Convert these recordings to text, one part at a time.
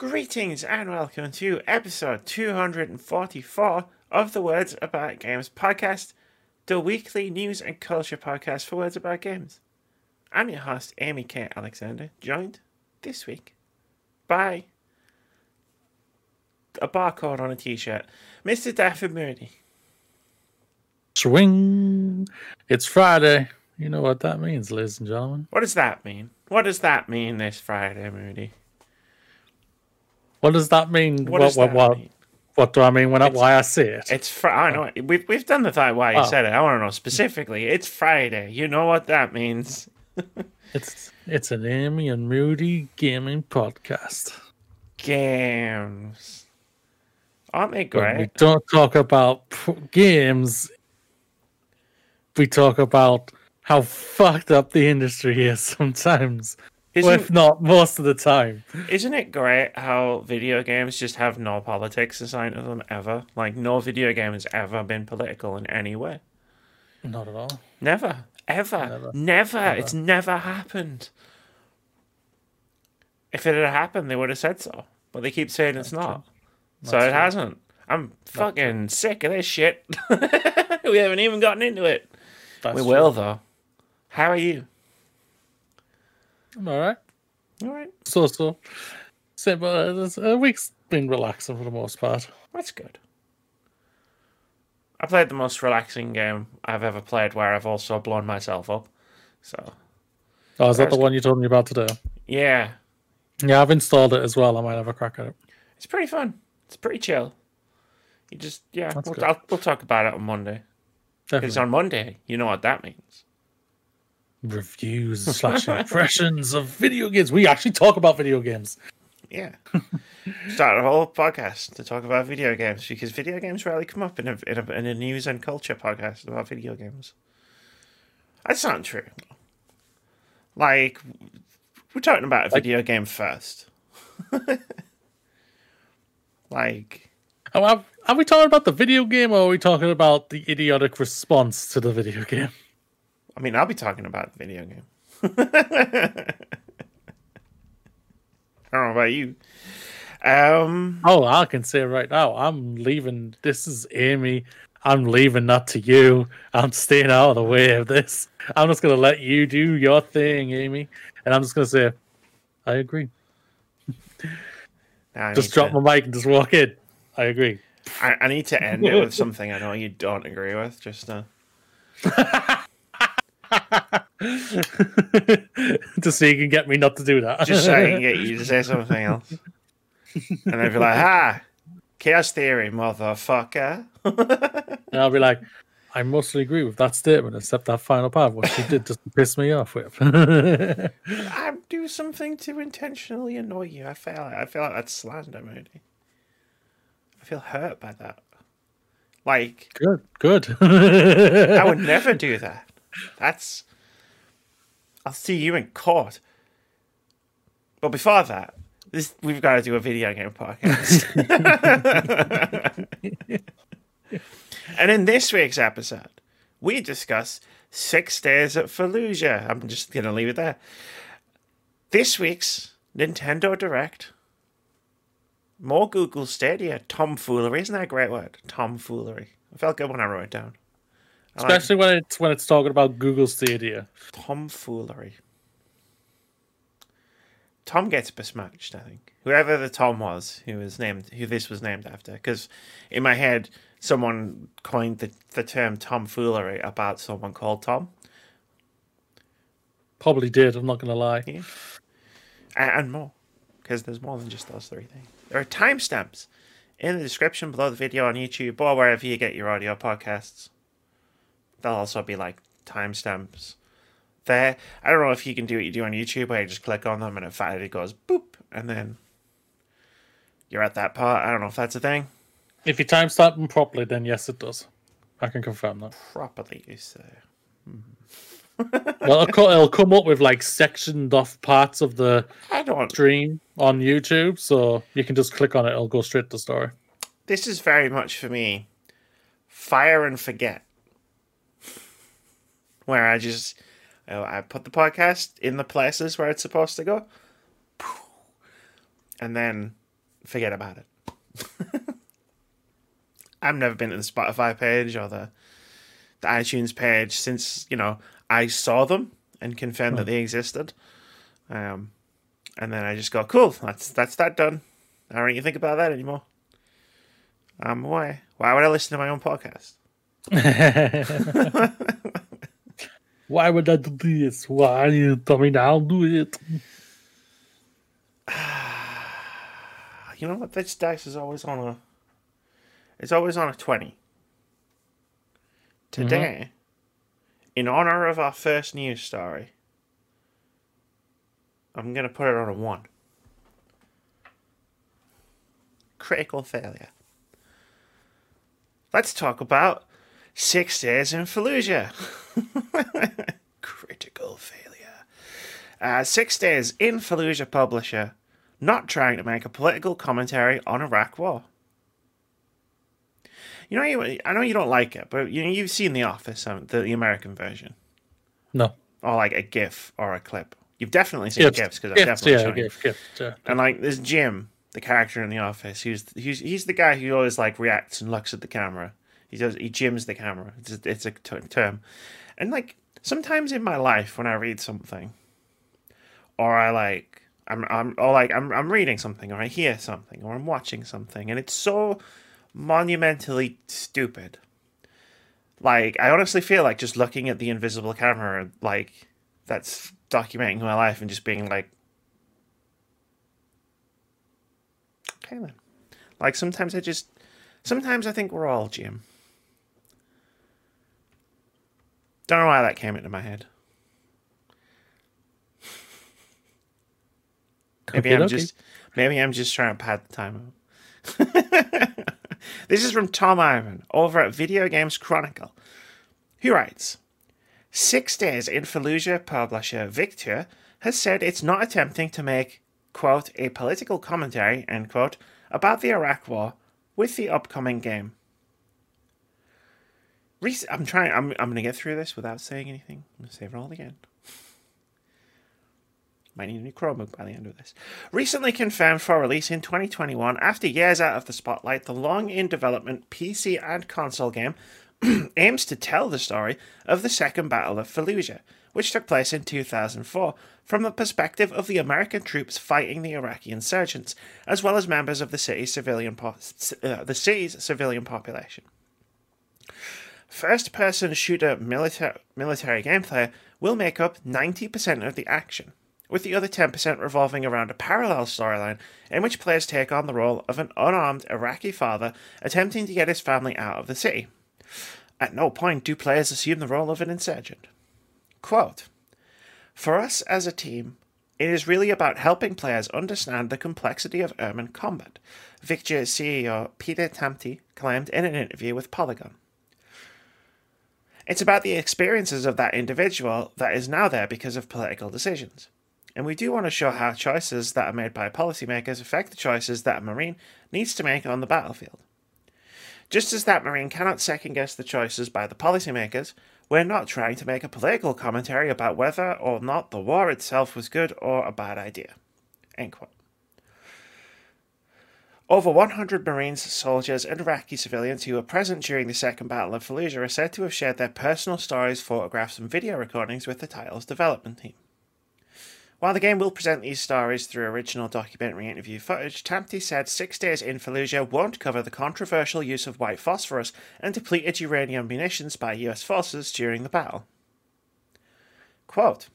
Greetings and welcome to episode 244 of the Words About Games podcast, the weekly news and culture podcast for Words About Games. I'm your host, Amy K. Alexander, joined this week by a barcode on a t shirt, Mr. Daffy Moody. Swing! It's Friday. You know what that means, ladies and gentlemen. What does that mean? What does that mean this Friday, Moody? What does that mean? What does what, that what, mean? what do I mean when I, why I say it? It's Fri. I know we've we've done the thought why you Oh. said it. I want to know specifically. It's Friday. You know what that means? It's it's an Amy and Moody gaming podcast. Games, aren't they When we don't talk about p- games. We talk about how fucked up the industry is sometimes, or if Isn't not most of the time. isn't it great how video games just have no politics assigned to them ever? Like no video game has ever been political in any way. Not at all. Never, ever, Never. never. It's never happened. If it had happened, they would have said so. But they keep saying it's not. So That's it true. hasn't. I'm fucking sick of this shit. we haven't even gotten into it. That's we true. will though. How are you? I'm all right. All right. So so. So, but uh, this- a week's been relaxing for the most part. That's good. I played the most relaxing game I've ever played where I've also blown myself up. So, Oh, is that the one you told me about today? yeah, Yeah, I've installed it as well. I might have a crack at it. it's pretty fun. It's pretty chill. You just, yeah, we'll, we'll talk about it on Monday. Because Definitely. on Monday, you know what that means. Reviews slash impressions of video games. We actually talk about video games. Yeah. Start a whole podcast to talk about video games because video games rarely come up in a, in a, in a news and culture podcast about video games. That's not true. Like, we're talking about a video game first. like, Are, are we talking about the video game or are we talking about the idiotic response to the video game? I mean, I'll be talking about the video game. I don't know about you. Um, Oh, I can say right now, I'm leaving. This is Amy. I'm leaving that to you. I'm staying out of the way of this. I'm just going to let you do your thing, Amy. And I'm just going to say, I agree. I Just drop to- my mic and just walk in. I agree. I, I need to end it with something I know you don't agree with. Just uh, just so you can get me not to do that. just so I can get you to say something else, and then be like, ha, chaos theory, motherfucker." and I'll be like, I mostly agree with that statement, except that final part, what she did just to piss me off with. I do something to intentionally annoy you. I feel like, I feel like that's slander, Moody. I feel hurt by that. Like good, good. I would never do that. That's. I'll see you in court. But before that, this we've got to do a video game podcast. and in this week's episode, we discuss Six Days at Fallujah. I'm just gonna leave it there. This week's Nintendo Direct. More Google Stadia tomfoolery. Isn't that a great word? Tomfoolery. I felt good when I wrote it down. Like Especially when it's when it's talking about Google Stadia. tomfoolery. Tom gets besmirched, I think. Whoever the Tom was, who was named, who this was named after, because in my head, someone coined the, the term tomfoolery about someone called Tom, Probably did, I'm not gonna lie. and, and more, because there's more than just those three things. There are timestamps in the description below the video on YouTube or wherever you get your audio podcasts. There'll also be like timestamps there. I don't know if you can do what you do on YouTube where you just click on them and it finally goes boop and then you're at that part. I don't know if that's a thing. If you timestamp them properly, then yes it does. I can confirm that. Properly, you say. Well, it'll, it'll come up with like sectioned off parts of the stream on YouTube, so you can just click on it. It'll go straight to the story. This is very much for me fire and forget. Where I just. oh, I put the podcast in the places where it's supposed to go. And then forget about it. I've never been to the Spotify page or the the iTunes page since you know I saw them and confirmed that they existed. Um, and then I just go, cool, that's that's that done. I don't even think about that anymore. I'm away. Why would I listen to my own podcast? Why would I do this? Why you tell me now? Do it. You know what? This dice is always on a. It's always on a twenty. Mm-hmm. Today, in honor of our first news story, I'm gonna put it on a one. Critical failure. Let's talk about six days in Fallujah. Critical failure. Uh, six days in Fallujah publisher, not trying to make a political commentary on Iraq war. You know, you, I know you don't like it, but you know, you've seen The Office, um, the, the American version, No. or like a GIF or a clip. You've definitely seen GIFs because I've definitely yeah, shown you. gift, gift, yeah. And like there's Jim, the character in the office, who's he's he's the guy who always like reacts and looks at the camera. He does he jims the camera. It's a, it's a t- term, and like sometimes in my life when I read something, or I like I'm I'm or like I'm I'm reading something or I hear something or I'm watching something and it's so monumentally stupid. Like I honestly feel like just looking at the invisible camera like that's documenting my life and just being like Okay then. Like sometimes I just sometimes I think we're all Jim. Don't know why that came into my head. Maybe I'm just maybe I'm just trying to pad the time up. this is from Tom Ivan over at Video Games Chronicle, who writes Six days in Fallujah publisher Victura has said it's not attempting to make, quote, a political commentary, end quote, about the Iraq War with the upcoming game. Rec- I'm trying, I'm, I'm to get through this without saying anything. I'm to save it all again. Might need a new Chromebook by the end of this. Recently confirmed for release in 2021, after years out of the spotlight, the long in development PC and console game aims to tell the story of the Second Battle of Fallujah, which took place in 2004, from the perspective of the American troops fighting the Iraqi insurgents, as well as members of the city's civilian po- uh, the city's civilian population. First person shooter milita- military gameplay will make up 90% of the action, with the other 10% revolving around a parallel storyline in which players take on the role of an unarmed Iraqi father attempting to get his family out of the city. At no point do players assume the role of an insurgent. Quote For us as a team, it is really about helping players understand the complexity of urban combat, Victura CEO Peter Tamte claimed in an interview with Polygon. It's about the experiences of that individual that is now there because of political decisions. And we do want to show how choices that are made by policymakers affect the choices that a Marine needs to make on the battlefield. Just as that Marine cannot second guess the choices by the policymakers, we're not trying to make a political commentary about whether or not the war itself was good or a bad idea. End quote. Over 100 Marines, soldiers, and Iraqi civilians who were present during the Second Battle of Fallujah are said to have shared their personal stories, photographs, and video recordings with the title's development team. While the game will present these stories through original documentary interview footage, Tamte said Six Days in Fallujah won't cover the controversial use of white phosphorus and depleted uranium munitions by US forces during the battle. Quote,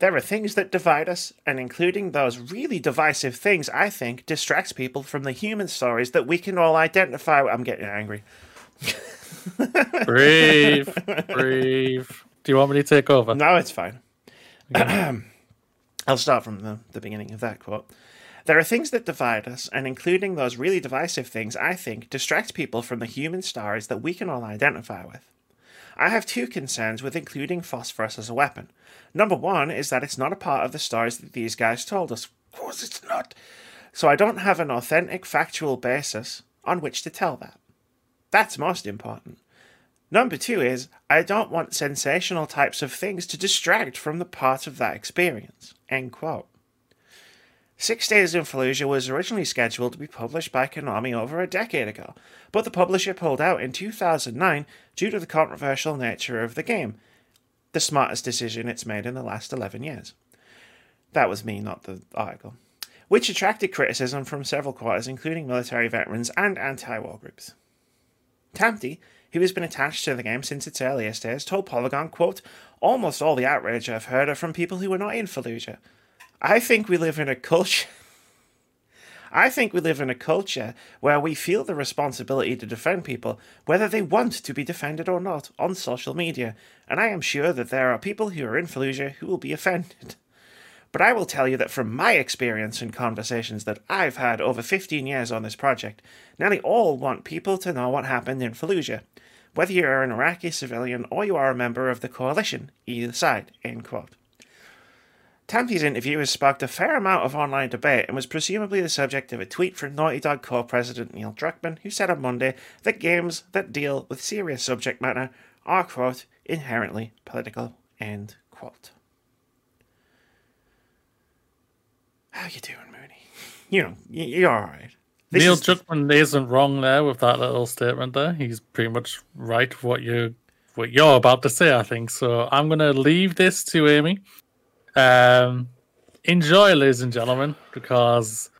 there are things that divide us, and including those really divisive things, I think, distracts people from the human stories that we can all identify. with. I'm getting angry. Breathe, breathe. Do you want me to take over? No, it's fine. I'll start from the, the beginning of that quote. There are things that divide us, and including those really divisive things, I think, distract people from the human stories that we can all identify with. I have two concerns with including phosphorus as a weapon. Number one is that it's not a part of the stories that these guys told us. Of course, it's not. So I don't have an authentic, factual basis on which to tell that. That's most important. Number two is, I don't want sensational types of things to distract from the part of that experience. End quote. Six Days in Fallujah was originally scheduled to be published by Konami over a decade ago, but the publisher pulled out in 2009 due to the controversial nature of the game, the smartest decision it's made in the last 11 years. That was me, not the article. Which attracted criticism from several quarters, including military veterans and anti war groups. Tamte, who has been attached to the game since its earliest days, told Polygon, quote, Almost all the outrage I've heard are from people who were not in Fallujah. I think we live in a culture. I think we live in a culture where we feel the responsibility to defend people, whether they want to be defended or not, on social media, and I am sure that there are people who are in Fallujah who will be offended. But I will tell you that from my experience and conversations that I've had over 15 years on this project, nearly all want people to know what happened in Fallujah, whether you are an Iraqi civilian or you are a member of the coalition, either side. End quote. Tamte's interview has sparked a fair amount of online debate and was presumably the subject of a tweet from Naughty Dog co-president Neil Druckmann, who said on Monday that games that deal with serious subject matter are, quote, inherently political, end quote. How you doing, Mooney? You know, you're all right. This Neil is... Druckmann isn't wrong there with that little statement there. He's pretty much right what you what you're about to say, I think. So I'm gonna leave this to Amy. Um, enjoy, ladies and gentlemen, because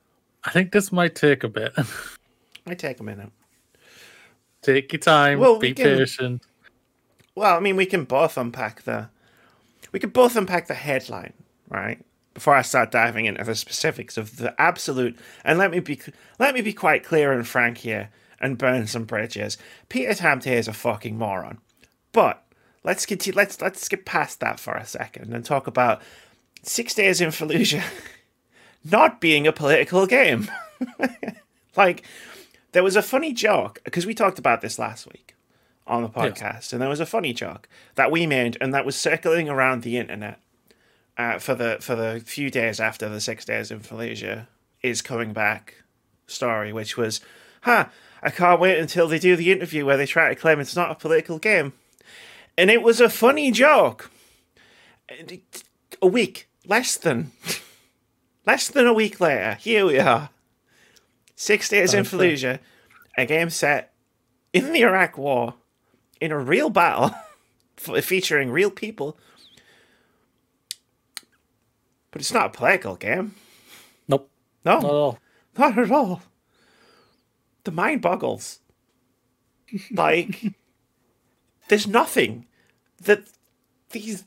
I think this might take a bit. might take a minute. Take your time. Well, be can... patient. Well, I mean, we can both unpack the we can both unpack the headline, right? before I start diving into the specifics of the absolute, and let me be let me be quite clear and frank here and burn some bridges. Peter Tamte is a fucking moron. But let's get let's let's get past that for a second and talk about Six Days in Fallujah not being a political game. like there was a funny joke because we talked about this last week on the podcast, yes. and there was a funny joke that we made and that was circling around the internet uh, for the for the few days after the six days in Fallujah is coming back story, which was, huh, I can't wait until they do the interview where they try to claim it's not a political game. And it was a funny joke. A week, less than, less than a week later, here we are. Six days in Fallujah, a game set in the Iraq War, in a real battle, featuring real people but it's not a political game. Nope. No. Not at all. Not at all. The mind boggles. like, there's nothing that these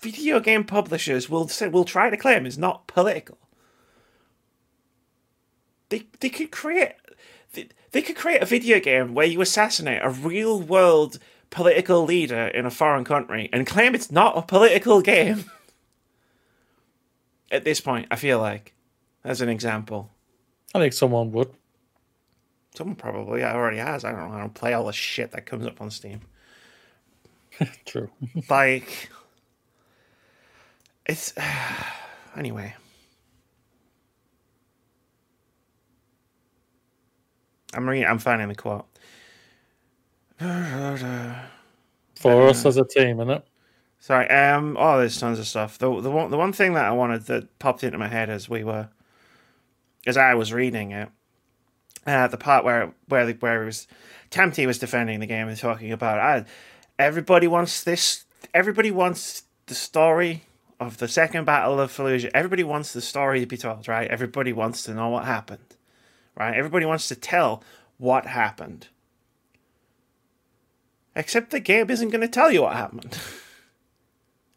video game publishers will say will try to claim is not political. They they could create they, they could create a video game where you assassinate a real world political leader in a foreign country and claim it's not a political game. at this point, I feel like, as an example. I think someone would. Someone probably already has. I don't know. I don't play all the shit that comes up on Steam. True. like, it's. Uh, anyway. I'm reading. I'm finding the quote. For us as a team, isn't it? Sorry. Um. Oh, there's tons of stuff. The the one the one thing that I wanted that popped into my head as we were, as I was reading it, uh, the part where where the, where it was, Tamte was defending the game and talking about, uh, everybody wants this. Everybody wants the story of the second battle of Fallujah. Everybody wants the story to be told, right? Everybody wants to know what happened, right? Everybody wants to tell what happened. Except the game isn't going to tell you what happened.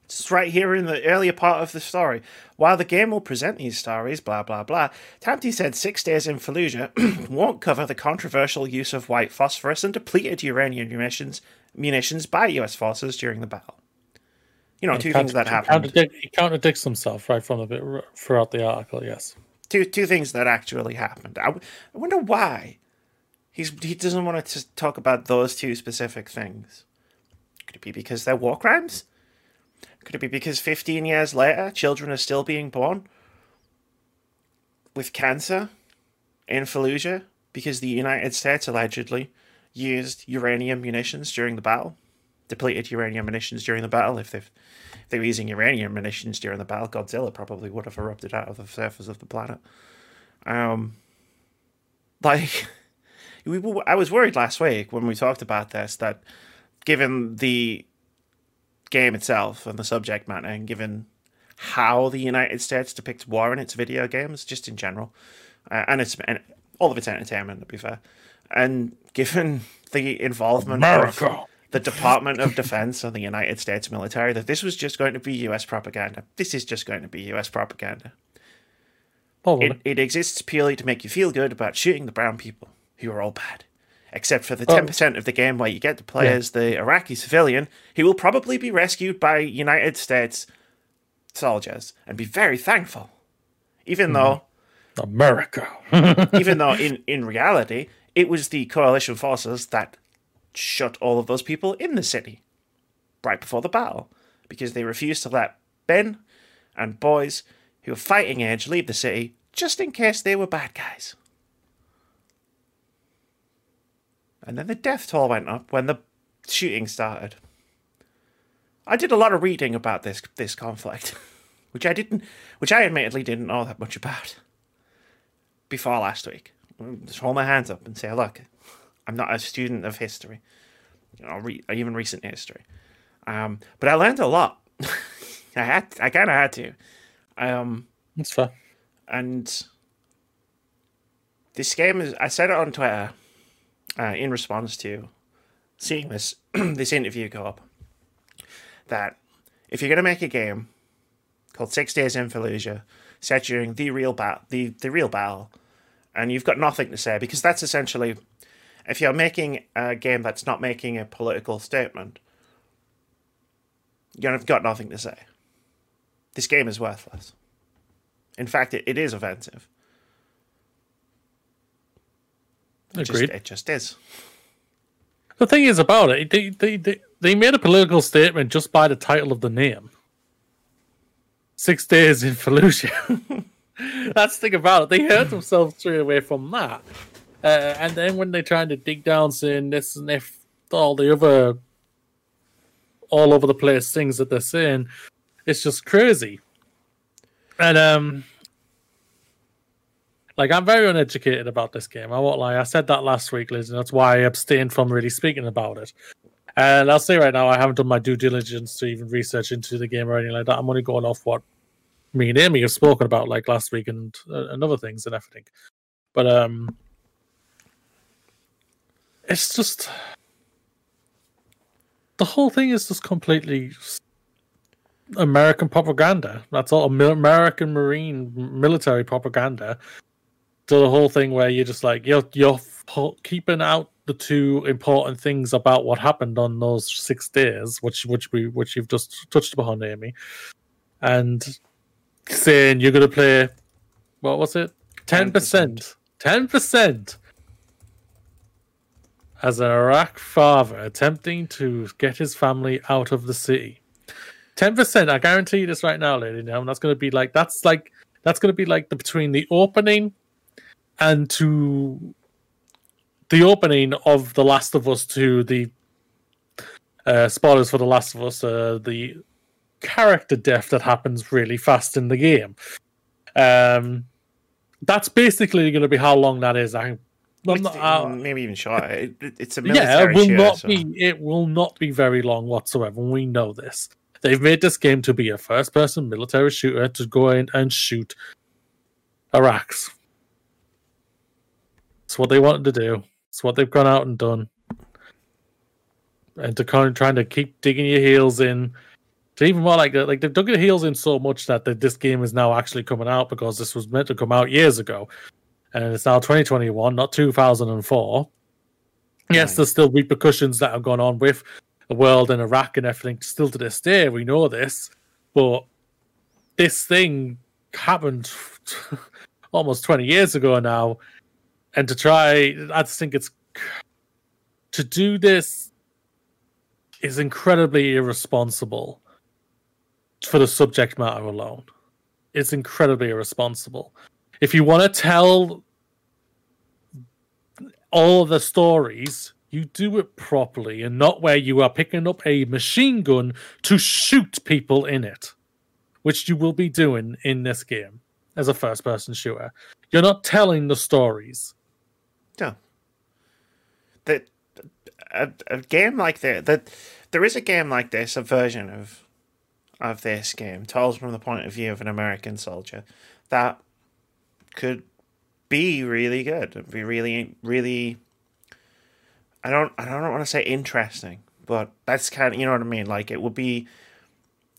It's right here in the earlier part of the story. While the game will present these stories, blah blah blah, Tamte said Six Days in Fallujah won't cover the controversial use of white phosphorus and depleted uranium munitions munitions by US forces during the battle. You know, two things that happened. he contradicts himself right from the bit throughout the article. Yes, two two things that actually happened. I, I wonder why he's he doesn't want to talk about those two specific things. Could it be because they're war crimes? Could it be because 15 years later, children are still being born with cancer in Fallujah because the United States allegedly used uranium munitions during the battle? depleted uranium munitions during the battle. If if they were using uranium munitions during the battle, Godzilla probably would have erupted out of the surface of the planet. Um, like we, I was worried last week when we talked about this that given the game itself and the subject matter, and given how the United States depicts war in its video games, just in general, uh, and it's and all of its entertainment, to be fair, and given the involvement America. of the Department of Defense and the United States military, that this was just going to be U.S. propaganda. This is just going to be U.S. propaganda. It, it exists purely to make you feel good about shooting the brown people who are all bad. Except for the 10% of the game where you get to play yeah. as the Iraqi civilian who will probably be rescued by United States soldiers and be very thankful. Even mm. though. America. even though in, in reality, it was the coalition forces that shut all of those people in the city right before the battle because they refused to let Ben and boys who were fighting age leave the city just in case they were bad guys. And then the death toll went up when the shooting started. I did a lot of reading about this this conflict, which I didn't, which I admittedly didn't know that much about before last week. Just hold my hands up and say, look, I'm not a student of history, you know, re- even recent history. Um, but I learned a lot. I had, I kind of had to. Um, That's fair. And this game is. I said it on Twitter uh, in response to seeing this this interview go up that if you're going to make a game called Six Days in Fallujah set during the real battle, the the real battle, and you've got nothing to say because that's essentially if you're making a game that's not making a political statement, you've got nothing to say. This game is worthless. In fact, it, it is offensive. It Agreed. Just, it just is. The thing is about it, they, they, they, they made a political statement just by the title of the name. Six days in Fallujah. That's the thing about it. They hurt themselves straight away from that. Uh, and then when they're trying to dig down, saying this and if all the other all over the place things that they're saying, it's just crazy. And um, like I'm very uneducated about this game. I won't lie. I said that last week, Liz, and that's why I abstained from really speaking about it. And I'll say right now, I haven't done my due diligence to even research into the game or anything like that. I'm only going off what me and Amy have spoken about, like last week and uh, and other things and everything. But um, it's just the whole thing is just completely American propaganda. That's all American Marine military propaganda. To the whole thing where you're just like you're you're keeping out the two important things about what happened on those six days, which which we which you've just touched upon, Amy, and saying you're gonna play what was it? Ten percent. Ten percent as an Iraq father attempting to get his family out of the city. Ten percent. I guarantee you this right now, lady. Now that's going to be like that's like that's going to be like the between the opening and to the opening of The Last of Us to the uh, spoilers for The Last of Us. Uh, the character death that happens really fast in the game. Um, that's basically going to be how long that is. I not, uh, maybe even short. It, it's a military. yeah. It will shooter, not so. be. It will not be very long whatsoever. We know this. They've made this game to be a first-person military shooter to go in and shoot Iraqs. It's what they wanted to do. It's what they've gone out and done. And to kind of trying to keep digging your heels in, to even more like uh, like they've dug their heels in so much that this game is now actually coming out because this was meant to come out years ago and it's now 2021, not 2004. Yes, hmm. there's still repercussions that have gone on with the world and Iraq and everything. Still to this day, we know this, but this thing happened almost 20 years ago now, and to try, I just think it's to do this is incredibly irresponsible for the subject matter alone. It's incredibly irresponsible if you want to tell all the stories, you do it properly and not where you are picking up a machine gun to shoot people in it, which you will be doing in this game as a first person shooter. You're not telling the stories. No. That a, a game like that that there is a game like this, a version of of this game, told from the point of view of an American soldier, that could be really good. It'd Be really, really. I don't. I don't want to say interesting, but that's kind of you know what I mean. Like it would be.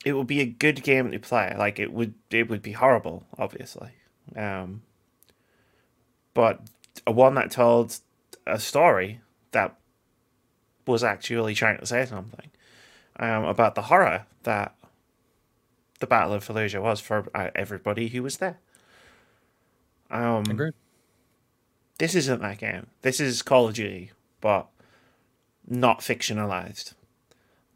It would be a good game to play. Like it would. It would be horrible, obviously. Um. But a one that told a story that was actually trying to say something um, about the horror that the Battle of Fallujah was for uh, everybody who was there. Um, Agreed. this isn't that game. This is Call of Duty, but not fictionalized.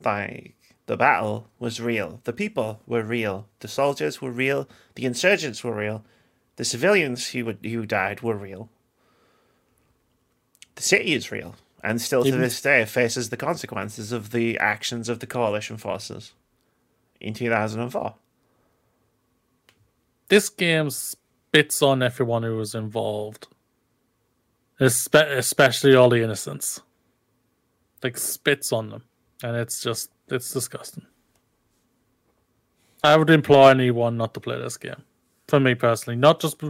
Like the battle was real, the people were real, the soldiers were real, the insurgents were real, the civilians who would, who died were real. The city is real, and still to this day faces the consequences of the actions of the coalition forces in 2004. This game spits on everyone who was involved, Espe- especially all the innocents. Like spits on them, and it's just it's disgusting. I would implore anyone not to play this game. For me personally, not just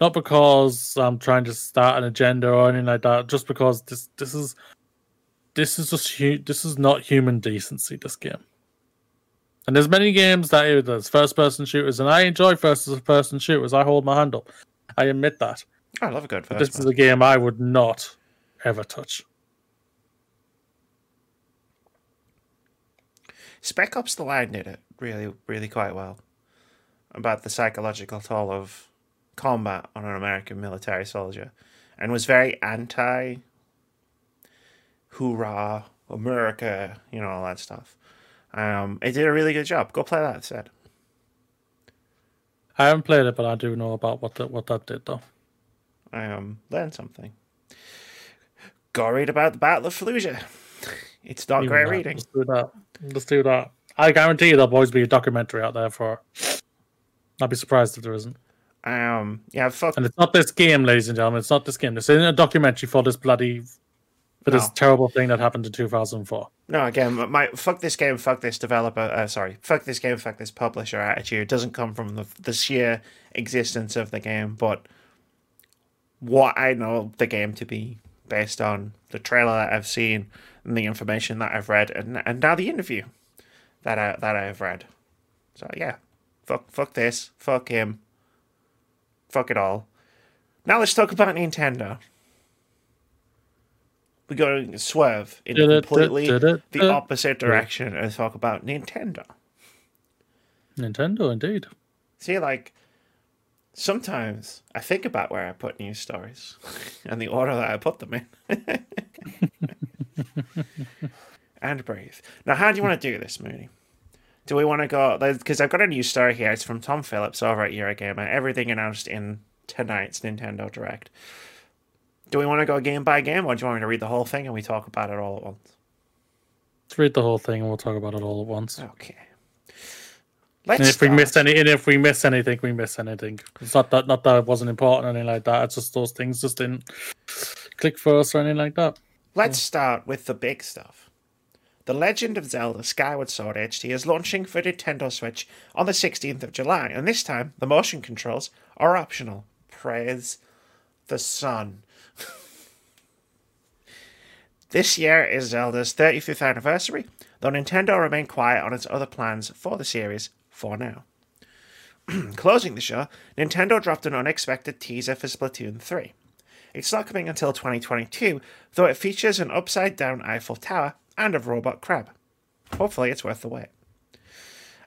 not because I'm trying to start an agenda or anything like that. Just because this this is this is just hu- this is not human decency. This game. And there's many games that are there's first person shooters, and I enjoy first person shooters. I hold my hand up. I admit that. I love a good But first this is a game I would not ever touch. Spec Ops The Line did it really, really quite well about the psychological toll of combat on an American military soldier and was very anti hoorah, America, you know, all that stuff. Um, it did a really good job. Go play that instead. I haven't played it, but I do know about what that what that did though. I um, learned something. Go read about the Battle of Fallujah. It's not Even great that. reading. Let's do that. Let's do that. I guarantee you there'll always be a documentary out there for. it. I'd be surprised if there isn't. Um, yeah, fuck. And it's not this game, ladies and gentlemen. It's not this game. This isn't a documentary for this bloody, for this No. terrible thing that happened in 2004. No, again, my- fuck this game, fuck this developer. Uh, sorry, fuck this game, fuck this publisher attitude doesn't come from the the sheer existence of the game, but what I know the game to be based on the trailer that I've seen and the information that I've read, and and now the interview that I that I have read. So yeah, fuck fuck this, fuck him, fuck it all. Now let's talk about Nintendo. We go to swerve in completely the opposite direction and talk about Nintendo. Nintendo, indeed. See, like, sometimes I think about where I put news stories and the order that I put them in. and breathe. Now, how do you want to do this, Mooney? Do we want to go? Because I've got a news story here. It's from Tom Phillips over at Eurogamer. Everything announced in tonight's Nintendo Direct. Do we want to go game by game, or do you want me to read the whole thing and we talk about it all at once? Let's read the whole thing and we'll talk about it all at once. Okay. Let's And if we miss any, and if we miss anything, we miss anything. It's not that, not that it wasn't important or anything like that. It's just those things just didn't click for us or anything like that. Let's start with the big stuff. The Legend of Zelda Skyward Sword HD is launching for Nintendo Switch on the 16th of July, and this time the motion controls are optional. Praise the sun. This year is Zelda's 35th anniversary, though Nintendo remained quiet on its other plans for the series for now. Closing the show, Nintendo dropped an unexpected teaser for Splatoon 3. It's not coming until 2022, though it features an upside down Eiffel Tower and a robot crab. Hopefully, it's worth the wait.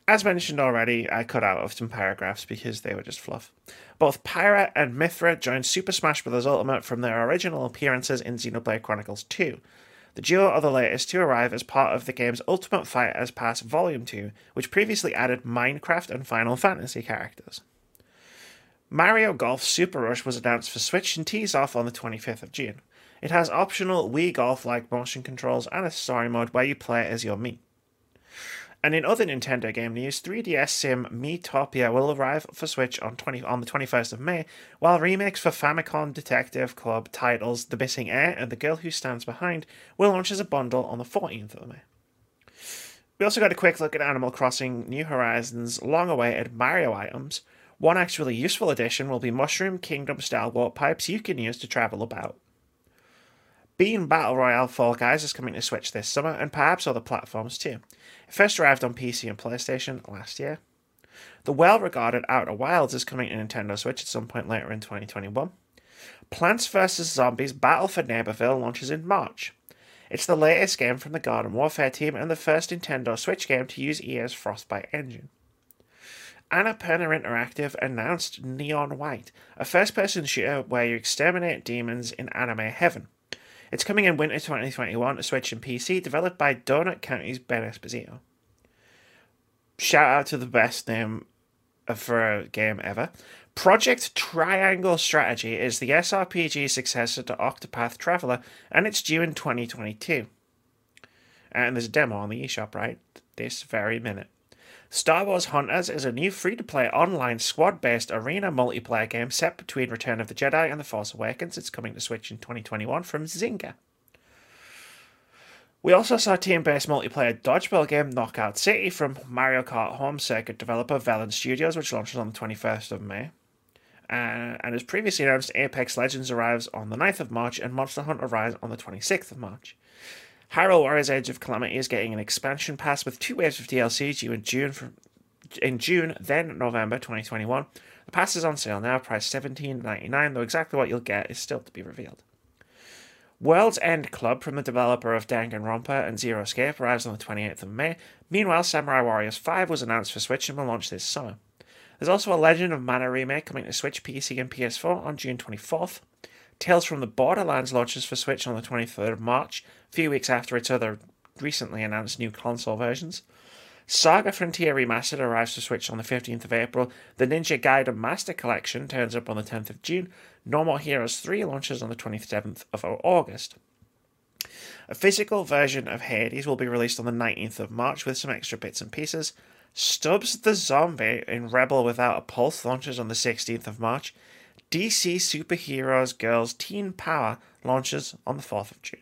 As mentioned already, I cut out of some paragraphs because they were just fluff. Both Pyra and Mythra joined Super Smash Bros. Ultimate from their original appearances in Xenoblade Chronicles 2. The duo are the latest to arrive as part of the game's Ultimate Fighters Pass Volume 2, which previously added Minecraft and Final Fantasy characters. Mario Golf Super Rush was announced for Switch and teased off on the 25th of June. It has optional Wii Golf like motion controls and a story mode where you play as your Mii. And in other Nintendo game news, 3DS sim Miitopia will arrive for Switch on 20 on the 21st of May, while remakes for Famicom Detective Club titles The Missing Heir and The Girl Who Stands Behind will launch as a bundle on the 14th of May. We also got a quick look at Animal Crossing New Horizons' long awaited Mario items. One actually useful addition will be Mushroom Kingdom style warp pipes you can use to travel about. Bean Battle Royale Fall Guys is coming to Switch this summer and perhaps other platforms too. It first arrived on PC and PlayStation last year. The well regarded Outer Wilds is coming to Nintendo Switch at some point later in 2021. Plants vs. Zombies Battle for Neighborville launches in March. It's the latest game from the Garden Warfare team and the first Nintendo Switch game to use EA's Frostbite engine. Annapurna Interactive announced Neon White, a first person shooter where you exterminate demons in anime heaven. It's coming in winter 2021 to Switch and PC, developed by Donut County's Ben Esposito. Shout out to the best name for a game ever. Project Triangle Strategy is the SRPG successor to Octopath Traveler, and it's due in 2022. And there's a demo on the eShop right this very minute. Star Wars Hunters is a new free to play online squad based arena multiplayer game set between Return of the Jedi and The Force Awakens. It's coming to Switch in 2021 from Zynga. We also saw team based multiplayer dodgeball game Knockout City from Mario Kart Home Circuit developer Velan Studios, which launches on the 21st of May. Uh, and as previously announced, Apex Legends arrives on the 9th of March and Monster Hunter Rise on the 26th of March. Hyrule Warriors Age of Calamity is getting an expansion pass with two waves of DLC due in June from in June, then November 2021. The pass is on sale now, priced $17.99, though exactly what you'll get is still to be revealed. World's End Club from the developer of Danganronpa and Zero Escape arrives on the 28th of May. Meanwhile, Samurai Warriors 5 was announced for Switch and will launch this summer. There's also a Legend of Mana remake coming to Switch, PC, and PS4 on June 24th. Tales from the Borderlands launches for Switch on the 23rd of March, a few weeks after its other recently announced new console versions. Saga Frontier Remastered arrives for Switch on the 15th of April. The Ninja Gaiden Master Collection turns up on the 10th of June. No More Heroes 3 launches on the 27th of August. A physical version of Hades will be released on the 19th of March with some extra bits and pieces. Stubbs the Zombie in Rebel Without a Pulse launches on the 16th of March. DC Superheroes Girls Teen Power launches on the 4th of June.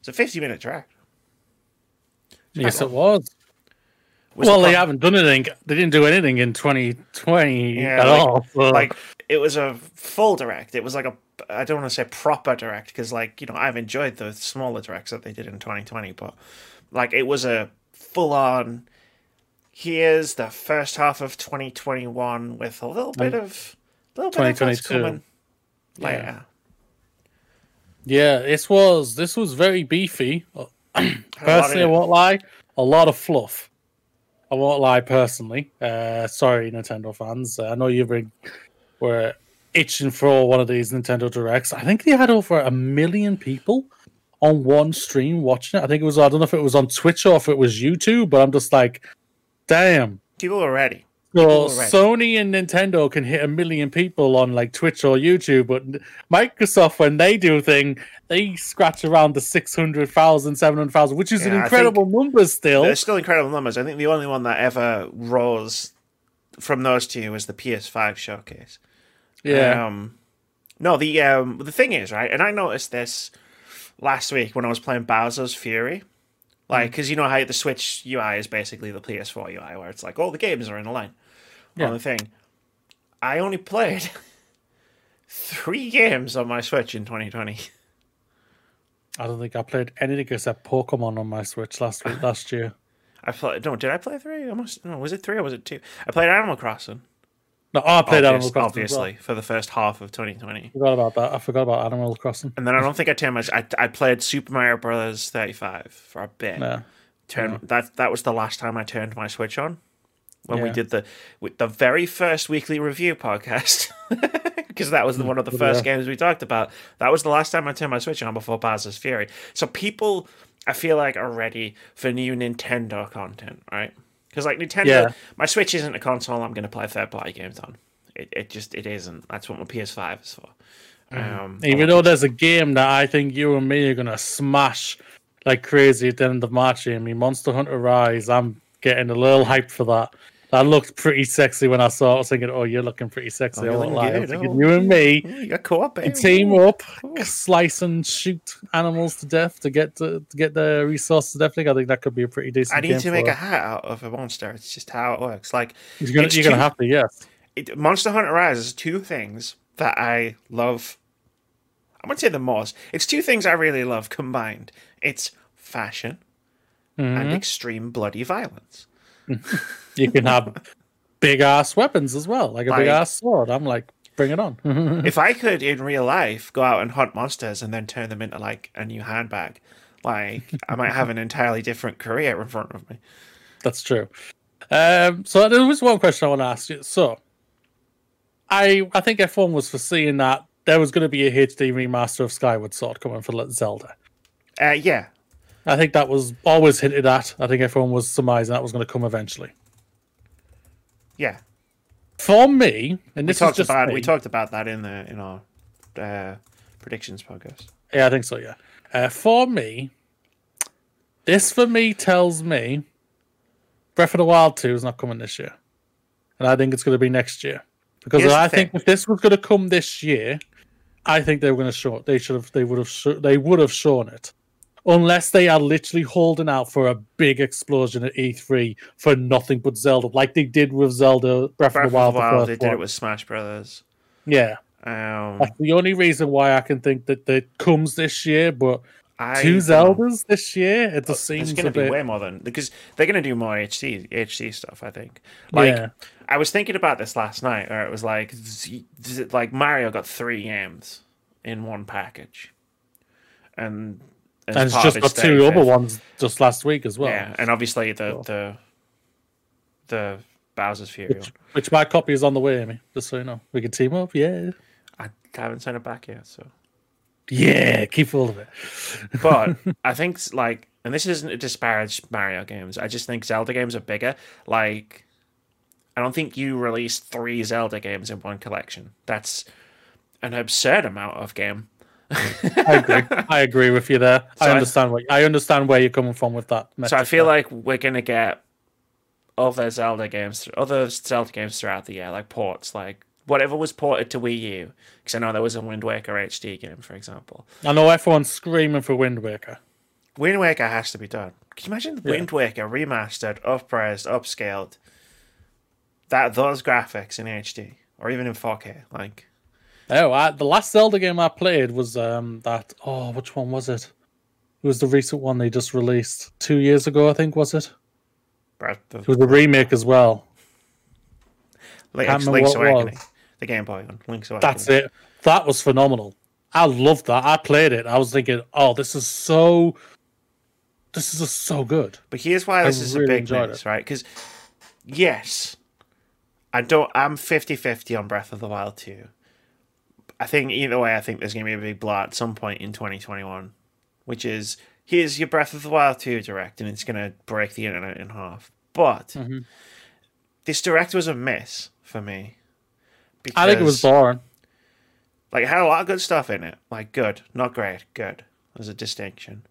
It's a 50 minute track. Yes, it was. Was well, the they haven't done anything. They didn't do anything in 2020 Yeah, at like- all. so- like it was a full direct. It was like a I don't want to say proper direct because like you know I've enjoyed the smaller directs that they did in 2020, but like it was a full on. Here's the first half of 2021 with a little bit of little bit of what's 2022. coming later. yeah, this was this was very beefy. Had a lot in Personally, I won't lie, a lot of fluff. I won't lie. Personally, uh, sorry, Nintendo fans. I know you've been were itching for one of these Nintendo directs. I think they had over a million people on one stream watching it. I think it was. I don't know if it was on Twitch or if it was YouTube, but I'm just like, damn. People were ready. So People were ready. Sony and Nintendo can hit a million people on like Twitch or YouTube, but Microsoft, when they do a thing, they scratch around the 600,000, 700,000, which is Yeah, an incredible number still. They're still incredible numbers. I think the only one that ever rose from those two was the PS5 showcase. Yeah. Um, no, the um, the thing is right, and I noticed this last week when I was playing Bowser's Fury, like mm. because you know how the Switch UI is basically the PS4 UI, where it's like all the games are in a line Yeah. on the thing. I only played three games on my Switch in 2020. I don't think I played anything except Pokemon on my Switch last week, last year. I played. No, did I play three? I must. No, was it three or was it two? I played Animal Crossing. No, I played Animal Crossing. as well. obviously, for the first half of 2020. Forgot about that. I forgot about Animal Crossing. And then I don't think I turned much. I, I played Super Mario Brothers 35 for a bit. Yeah. Turn that that was the last time I turned my Switch on when we did the the very first weekly review podcast because that was the, mm, one of the first Yeah. games we talked about. That was the last time I turned my Switch on before Bowser's Fury. So people, I feel like, are ready for new Nintendo content, right? Because like Nintendo, Yeah. my Switch isn't a console I'm going to play third party games on. It, it just it isn't. That's what my PS5 is for. Um, Even though there's a game that I think you and me are gonna smash like crazy at the end of March, Amy, Monster Hunter Rise. I'm getting a little hyped for that. That looked pretty sexy when I saw it. I was thinking, oh, you're looking pretty sexy. Oh, I you're. I good, was thinking, oh. you and me you got co-op, baby. team up, Ooh. slice and shoot animals to death to get to, to get the resource to death. I think that could be a pretty decent. I need to make it. a hat out of a monster. It's just how it works. Like You're gonna too- have to, yes. it, Monster Hunter Rise is two things that I love. I wouldn't say the most. It's two things I really love combined. It's fashion and Mhm. extreme bloody violence. You can have big ass weapons as well, like a big ass sword. I'm like, bring it on. if I could in real life go out and hunt monsters and then turn them into like a new handbag, like I might have an entirely different career in front of me. That's true. Um, so there was one question I want to ask you. So, I I think F1 was foreseeing that there was going to be a HD remaster of Skyward Sword coming for Zelda. Uh, yeah, I think that was always hinted at. I think everyone was surmising that was going to come eventually. yeah. For me, and We this is talked just about me, we talked about that in the in our uh, predictions podcast. Yeah, I think so. Yeah. Uh, for me, this for me tells me Breath of the Wild two is not coming this year, and I think it's going to be next year because Here's I think if this was going to come this year, I think they were going to show it. They should have. They would have. Sh- they would have shown it. Unless they are literally holding out for a big explosion at E3 for nothing but Zelda, like they did with Zelda Breath, Breath of the Wild. the Wild, they did it with Smash Brothers. yeah, Um, that's the only reason why I can think that that comes this year. But I two. Zeldas this year. It just It's seems going to be bit. way more than because they're going to do more HD HD stuff. I think. Like yeah, I was thinking about this last night, where it was like like Mario got three games in one package, and as and it's just got two 35th. other ones just last week as well. Yeah, and obviously the the the Bowser's Fury. Which, which my copy is on the way, Amy. Just so you know, we can team up. Yeah, I haven't sent it back yet, so. yeah. Keep hold of it. But I think like, and this isn't to disparage Mario games. I just think Zelda games are bigger. Like, I don't think you release three Zelda games in one collection. That's an absurd amount of game. I agree. I agree with you there. So I I- understand what I understand where you're coming from with that. So I feel there. like we're gonna get other Zelda games, other Zelda games throughout the year, like ports, like whatever was ported to Wii U. Because I know there was a Wind Waker HD game, for example. I know everyone's screaming for Wind Waker. Wind Waker has to be done. Can you imagine Yeah. Wind Waker remastered, uppraised, upscaled? That those graphics in HD or even in 4K, like Oh, I, the last Zelda game I played was um that. Oh, which one was it? It was the recent one they just released two years ago, I think. Was it? Breath of It was a remake as well. Link's, Link's Awakening, the Game Boy one, Link's Awakening. That's it. That was phenomenal. I loved that. I played it. I was thinking, oh, this is so. This is just so good. But here's why I this is a big news, right? Because yes, I don't. I'm 50-50 on Breath of the Wild 2. I think either way, I think there's going to be a big blow at some point in 2021, which is here's your Breath of the Wild 2 direct, and it's going to break the internet in half. But Mhm. this direct was a miss for me. I think it was boring. like it had a lot of good stuff in it. Like good, not great, good. There's a distinction.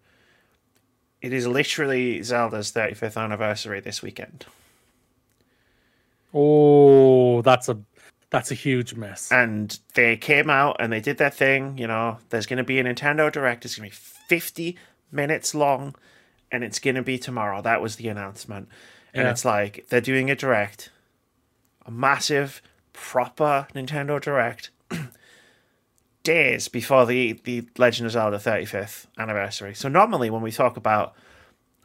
It is literally Zelda's 35th anniversary this weekend. Oh, that's a that's a huge mess. And they came out and they did their thing, you know, there's gonna be a Nintendo Direct, it's gonna be fifty minutes long and it's gonna be tomorrow. That was the announcement. And Yeah. it's like they're doing a direct, a massive, proper Nintendo Direct days before the, the Legend of Zelda 35th anniversary. So normally when we talk about,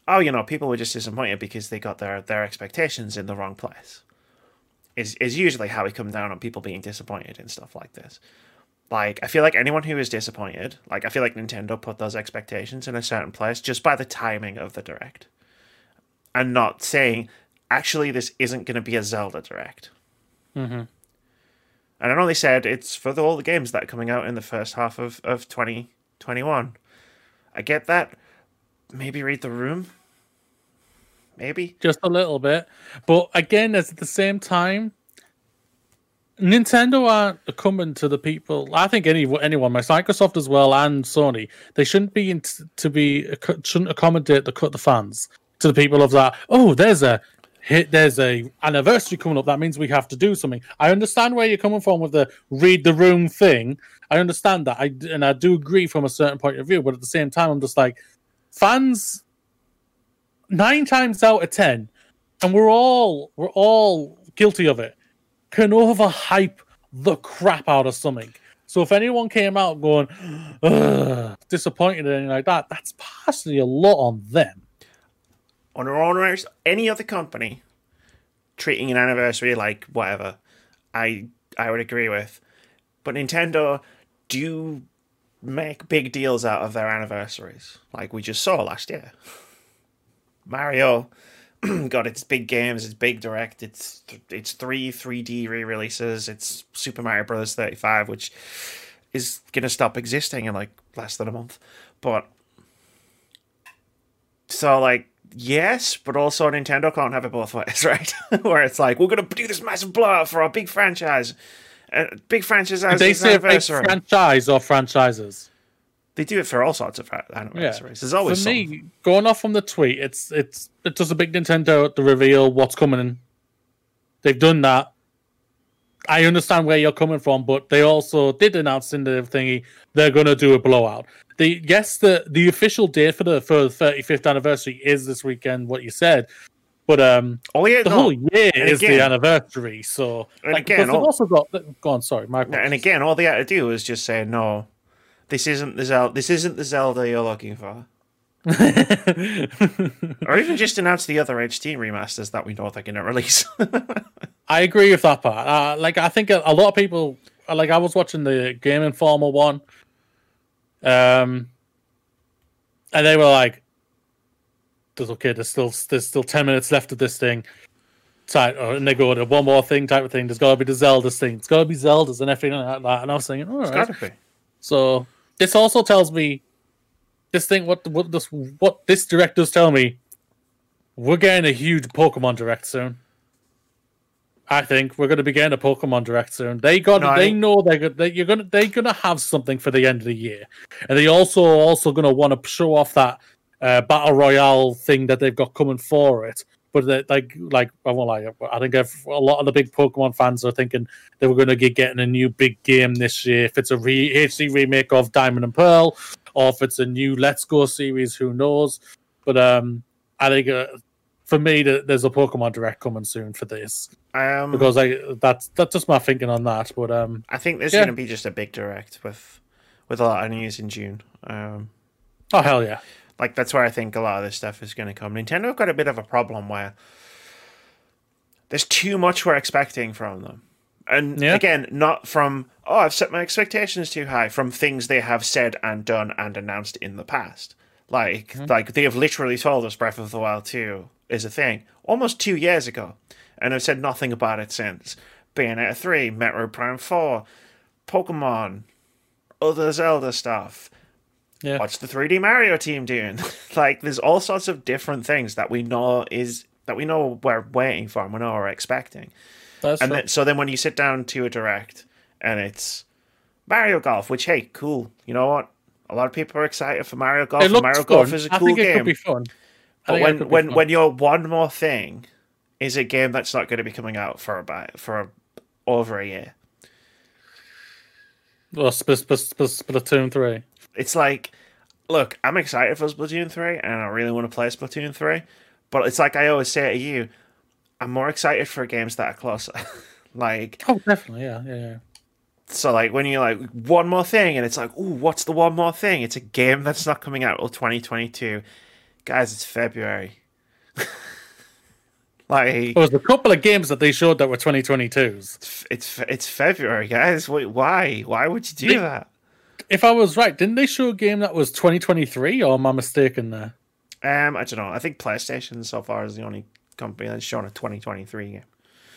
oh, you know, people were just disappointed because they got their, their expectations in the wrong place, is, is usually how we come down on people being disappointed in stuff like this. Like, I feel like anyone who is disappointed, like, I feel like Nintendo put those expectations in a certain place just by the timing of the Direct. And not saying, actually, this isn't going to be a Zelda Direct. hmm And I know they said it's for the, all the games that are coming out in the first half of, of 2021. I get that. Maybe read the room. Maybe. Just a little bit, but again, it's at the same time. Nintendo aren't coming to the people. I think any anyone, my Microsoft as well, and Sony, they shouldn't be in t- to be shouldn't accommodate the cut the fans to the people of that. Oh, there's a hit. There's a anniversary coming up. That means we have to do something. I understand where you're coming from with the read the room thing. I understand that. I and I do agree from a certain point of view, but at the same time, I'm just like fans. Nine times out of ten, and we're all we're all guilty of it can overhype the crap out of something. So if anyone came out going disappointed or anything like that, that's partially a lot on them. On owners, any other company treating an anniversary like whatever, I I would agree with. But Nintendo do make big deals out of their anniversaries, like we just saw last year. Mario got its big games, its big direct, it's it's three 3D re-releases, it's Super Mario Bros. 35, which is gonna stop existing in like less than a month. But so like yes, but also Nintendo can't have it both ways, right? Where it's like we're gonna do this massive blowout for our big franchise, uh, big franchise. Did they say big franchise or franchises? They do it for all sorts of anniversaries. Yeah. There's always for me going off from the tweet. It's it's it does a big Nintendo to reveal what's coming. They've done that. I understand where you're coming from, but they also did announce in the thingy they're going to do a blowout. The yes, the the official date for the for the 35th anniversary is this weekend. What you said, but um, oh yeah, the no. whole year and is again, the anniversary. So and like, again, all, also got. Go on, sorry, Michael. And again, all they had to do was just say no this isn't the Zelda. This isn't the Zelda you're looking for. or even just announce the other HD remasters that we know they're going to release. I agree with that part. Uh, like, I think a, a, lot of people, like, I was watching the Game Informer one, um, and they were like, "There's okay. There's still there's still ten minutes left of this thing." Type, and they go to one more thing type of thing. There's got to be the Zelda's thing. It's got to be Zelda's and everything like that. And I was thinking, all right. It's got to be. So this also tells me this thing. What what this what this direct does tell me. We're getting a huge Pokemon direct soon. I think we're going to be getting a Pokemon Direct soon. They got, no, they know they're they, you're gonna they're gonna have something for the end of the year, and they also also going to want to show off that uh, battle royale thing that they've got coming for it. But they, like like I won't lie, I think if a lot of the big Pokemon fans are thinking they were going to get getting a new big game this year. If it's a re- HD remake of Diamond and Pearl, or if it's a new Let's Go series, who knows? But um, I think uh, for me, there's a Pokemon Direct coming soon for this um, because I that's that's just my thinking on that. But um, I think there's yeah. going to be just a big Direct with with a lot of news in June. Um, oh hell yeah! Like that's where I think a lot of this stuff is going to come. Nintendo have got a bit of a problem where there's too much we're expecting from them. And yeah. again, not from oh, I've set my expectations too high from things they have said and done and announced in the past. Like mm-hmm. like they have literally told us Breath of the Wild 2 is a thing almost 2 years ago and have said nothing about it since. Bayonetta 3, Metroid Prime 4, Pokemon, other Zelda stuff. Yeah. What's the 3D Mario team doing? like, there's all sorts of different things that we know is that we know we're waiting for and we know we're expecting. That's and then, so then when you sit down to a direct and it's Mario Golf, which hey, cool. You know what? A lot of people are excited for Mario Golf. Mario fun. Golf is a cool game. be fun. But when when when you're one more thing is a game that's not going to be coming out for about for over a year. Well, Sp- Sp- Sp- Splatoon three it's like, look, I'm excited for Splatoon 3 and I really want to play Splatoon 3, but it's like I always say to you, I'm more excited for games that are closer. like, oh, definitely, yeah, yeah, yeah. So, like, when you're like, one more thing, and it's like, oh, what's the one more thing? It's a game that's not coming out till 2022. Guys, it's February. like, well, there's a couple of games that they showed that were 2022s. It's, it's, it's February, guys. Wait, why? Why would you do they, that? If I was right, didn't they show a game that was 2023, or am I mistaken there? Um, I don't know. I think PlayStation so far is the only company that's shown a 2023 game.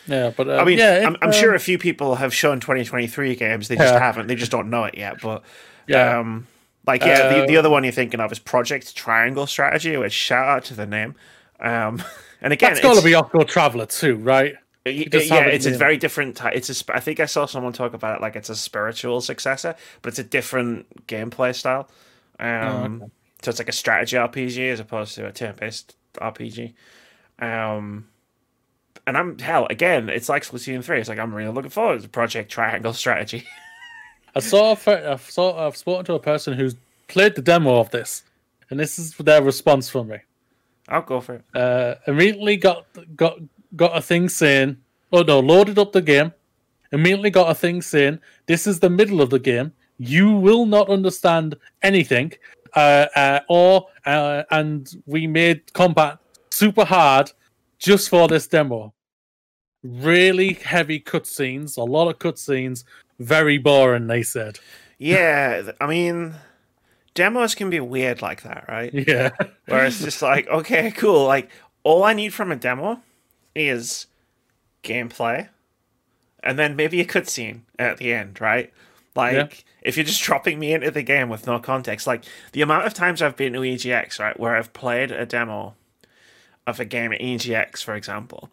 Yeah, but uh, I mean, yeah, I'm, I'm uh, sure a few people have shown 2023 games. They just yeah. haven't. They just don't know it yet. But yeah, um, like yeah, the, the uh, other one you're thinking of is Project Triangle Strategy. Which shout out to the name. Um, and again, it's got to be Octo Traveler too, right? Y- just yeah, it's a very different type. It's a. I think I saw someone talk about it like it's a spiritual successor, but it's a different gameplay style. Um, okay. So it's like a strategy RPG as opposed to a turn-based RPG. Um, and I'm hell again. It's like Splatoon three. It's like I'm really looking forward to Project Triangle Strategy. I saw, I saw, I've spoken to a person who's played the demo of this, and this is their response from me. I'll go for it. Uh, immediately got got got a thing saying, oh no, loaded up the game. Immediately got a thing saying, this is the middle of the game. You will not understand anything, uh, uh, or uh, and we made combat super hard just for this demo. Really heavy cutscenes, a lot of cutscenes, very boring. They said, Yeah, I mean, demos can be weird like that, right? yeah, Where it's just like, okay, cool. Like, all I need from a demo is gameplay and then maybe a cutscene at the end, right? Like, Yeah. if you're just dropping me into the game with no context, like the amount of times I've been to EGX, right, where I've played a demo of a game at EGX, for example,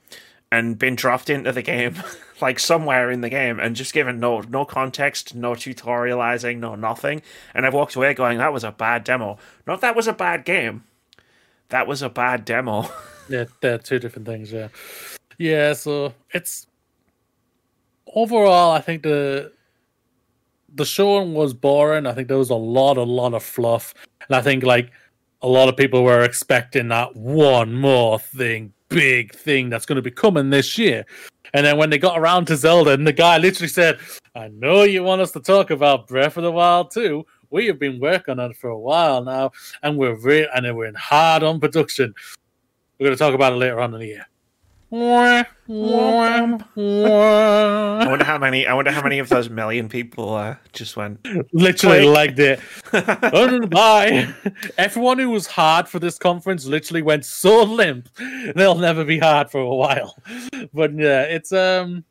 and been dropped into the game, like somewhere in the game, and just given no no context, no tutorializing, no nothing, and I've walked away going, "That was a bad demo." Not that was a bad game. That was a bad demo. Yeah, they're two different things. Yeah, yeah. So it's overall, I think the the showing was boring. I think there was a lot, a lot of fluff, and I think like a lot of people were expecting that one more thing, big thing that's going to be coming this year. And then when they got around to Zelda, and the guy literally said, "I know you want us to talk about Breath of the Wild too. We have been working on it for a while now, and we're re- and we're in hard on production. We're going to talk about it later on in the year." I wonder how many. I wonder how many of those million people uh, just went. literally it. oh, bye. Everyone who was hard for this conference literally went so limp. They'll never be hard for a while. But yeah, it's um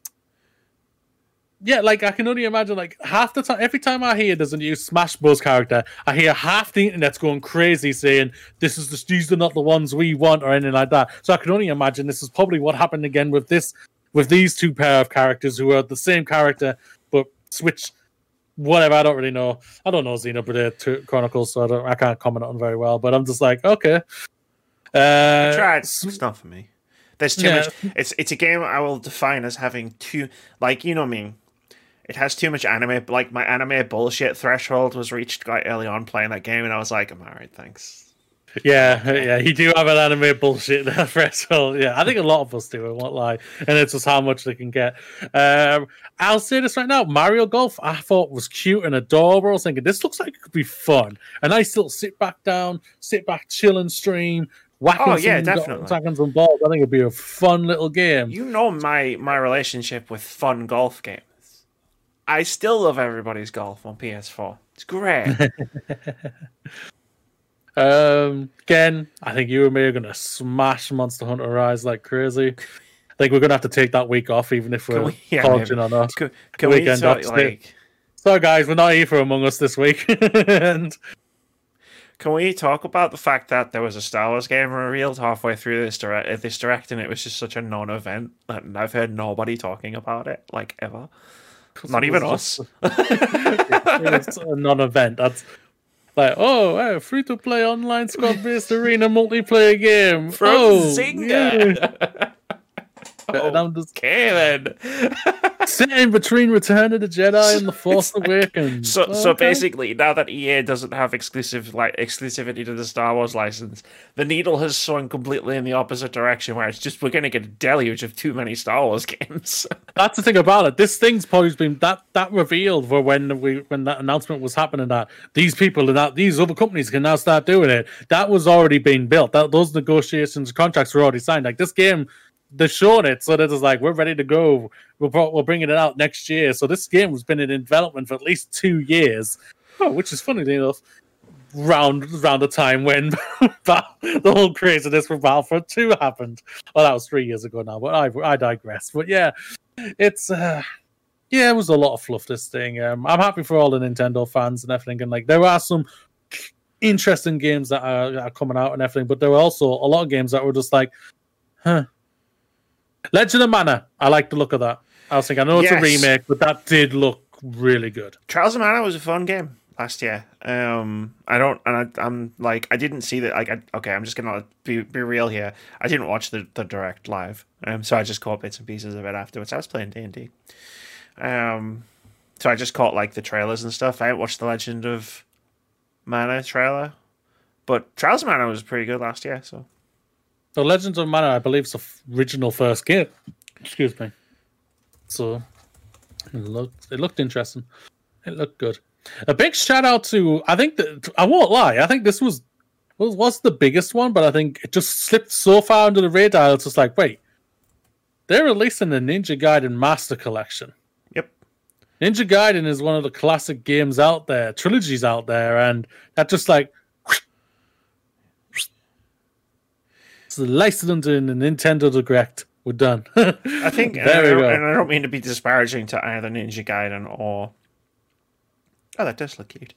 yeah, like I can only imagine like half the time every time I hear there's a new Smash Bros character, I hear half the internet's going crazy saying this is the these are not the ones we want or anything like that. So I can only imagine this is probably what happened again with this with these two pair of characters who are the same character but switch whatever. I don't really know. I don't know Xenoblade Chronicles, so I don't. I can't comment on very well. But I'm just like, okay. Uh, Tried. It's not for me. There's too Yeah. much. It's it's a game I will define as having too like you know me. It has too much anime. Like my anime bullshit threshold was reached quite early on playing that game, and I was like, I'm alright, thanks. Yeah, yeah, you do have an anime bullshit threshold. Yeah, I think a lot of us do. I won't lie, and it's just how much they can get. Um, I'll say this right now: Mario Golf, I thought was cute and adorable. I was thinking this looks like it could be fun, and I still sit back down, sit back, chill and stream, whacking Oh, yeah, definitely. whacking some balls. I think it'd be a fun little game. You know my my relationship with fun golf games. I still love everybody's golf on PS4. It's great. Um, again, I think you and me are gonna smash Monster Hunter Rise like crazy. I think we're gonna have to take that week off, even if we're we- yeah, talking maybe. or not. Can, can we Weekend talk, upstairs. like? So, guys, we're not here for Among Us this week. and Can we talk about the fact that there was a Star Wars game revealed halfway through this direct, this direct, and it was just such a non-event, and I've heard nobody talking about it like ever. Not even us. it's a non-event. That's like, oh, hey, free-to-play online squad-based arena multiplayer game From oh, Zynga. yeah. And I'm just then. sitting between Return of the Jedi and The Force Awakens. So, so Okay. basically, now that EA doesn't have exclusive like exclusivity to the Star Wars license, the needle has swung completely in the opposite direction, where it's just we're going to get a deluge of too many Star Wars games. that's the thing about it. This thing's probably been that that revealed for when we when that announcement was happening that these people and that these other companies can now start doing it. That was already being built. That those negotiations contracts were already signed. Like this game, they're showing it so that it's like we're ready to go. We're we're bringing it out next year. So this game has been in development for at least two years. Oh, which is funny enough. Round round the time when the whole craziness for Battlefront 2 happened. Well, that was three years ago now, but I I digress. But yeah, it's uh yeah, it was a lot of fluff this thing. Um, I'm happy for all the Nintendo fans and everything, and like there are some interesting games that are, that are coming out and everything, but there were also a lot of games that were just like, huh. Legend of Mana. I like the look of that. I was thinking, I know it's Yes. a remake, but that did look really good. Trials of Mana was a fun game last year. Um, I don't, and I, I'm like, I didn't see that. Like, I, okay, I'm just gonna be be real here. I didn't watch the, the direct live, um, so I just caught bits and pieces of it afterwards. I was playing D and D, um, so I just caught like the trailers and stuff. I didn't watch the Legend of Mana trailer, but Trials of Mana was pretty good last year. So The Legends of Mana, I believe, is the original first game. Excuse me. So it looked it looked interesting. It looked good. A big shout out to I think that I won't lie. I think this was was was the biggest one, but I think it just slipped so far under the radar. It's just like, wait, they're releasing the Ninja Gaiden Master Collection. yep, Ninja Gaiden is one of the classic games out there, trilogies out there, and that just like into the Nintendo Direct. We're done. I think, and I, There we go. and I don't mean to be disparaging to either Ninja Gaiden or. Oh, that does look cute.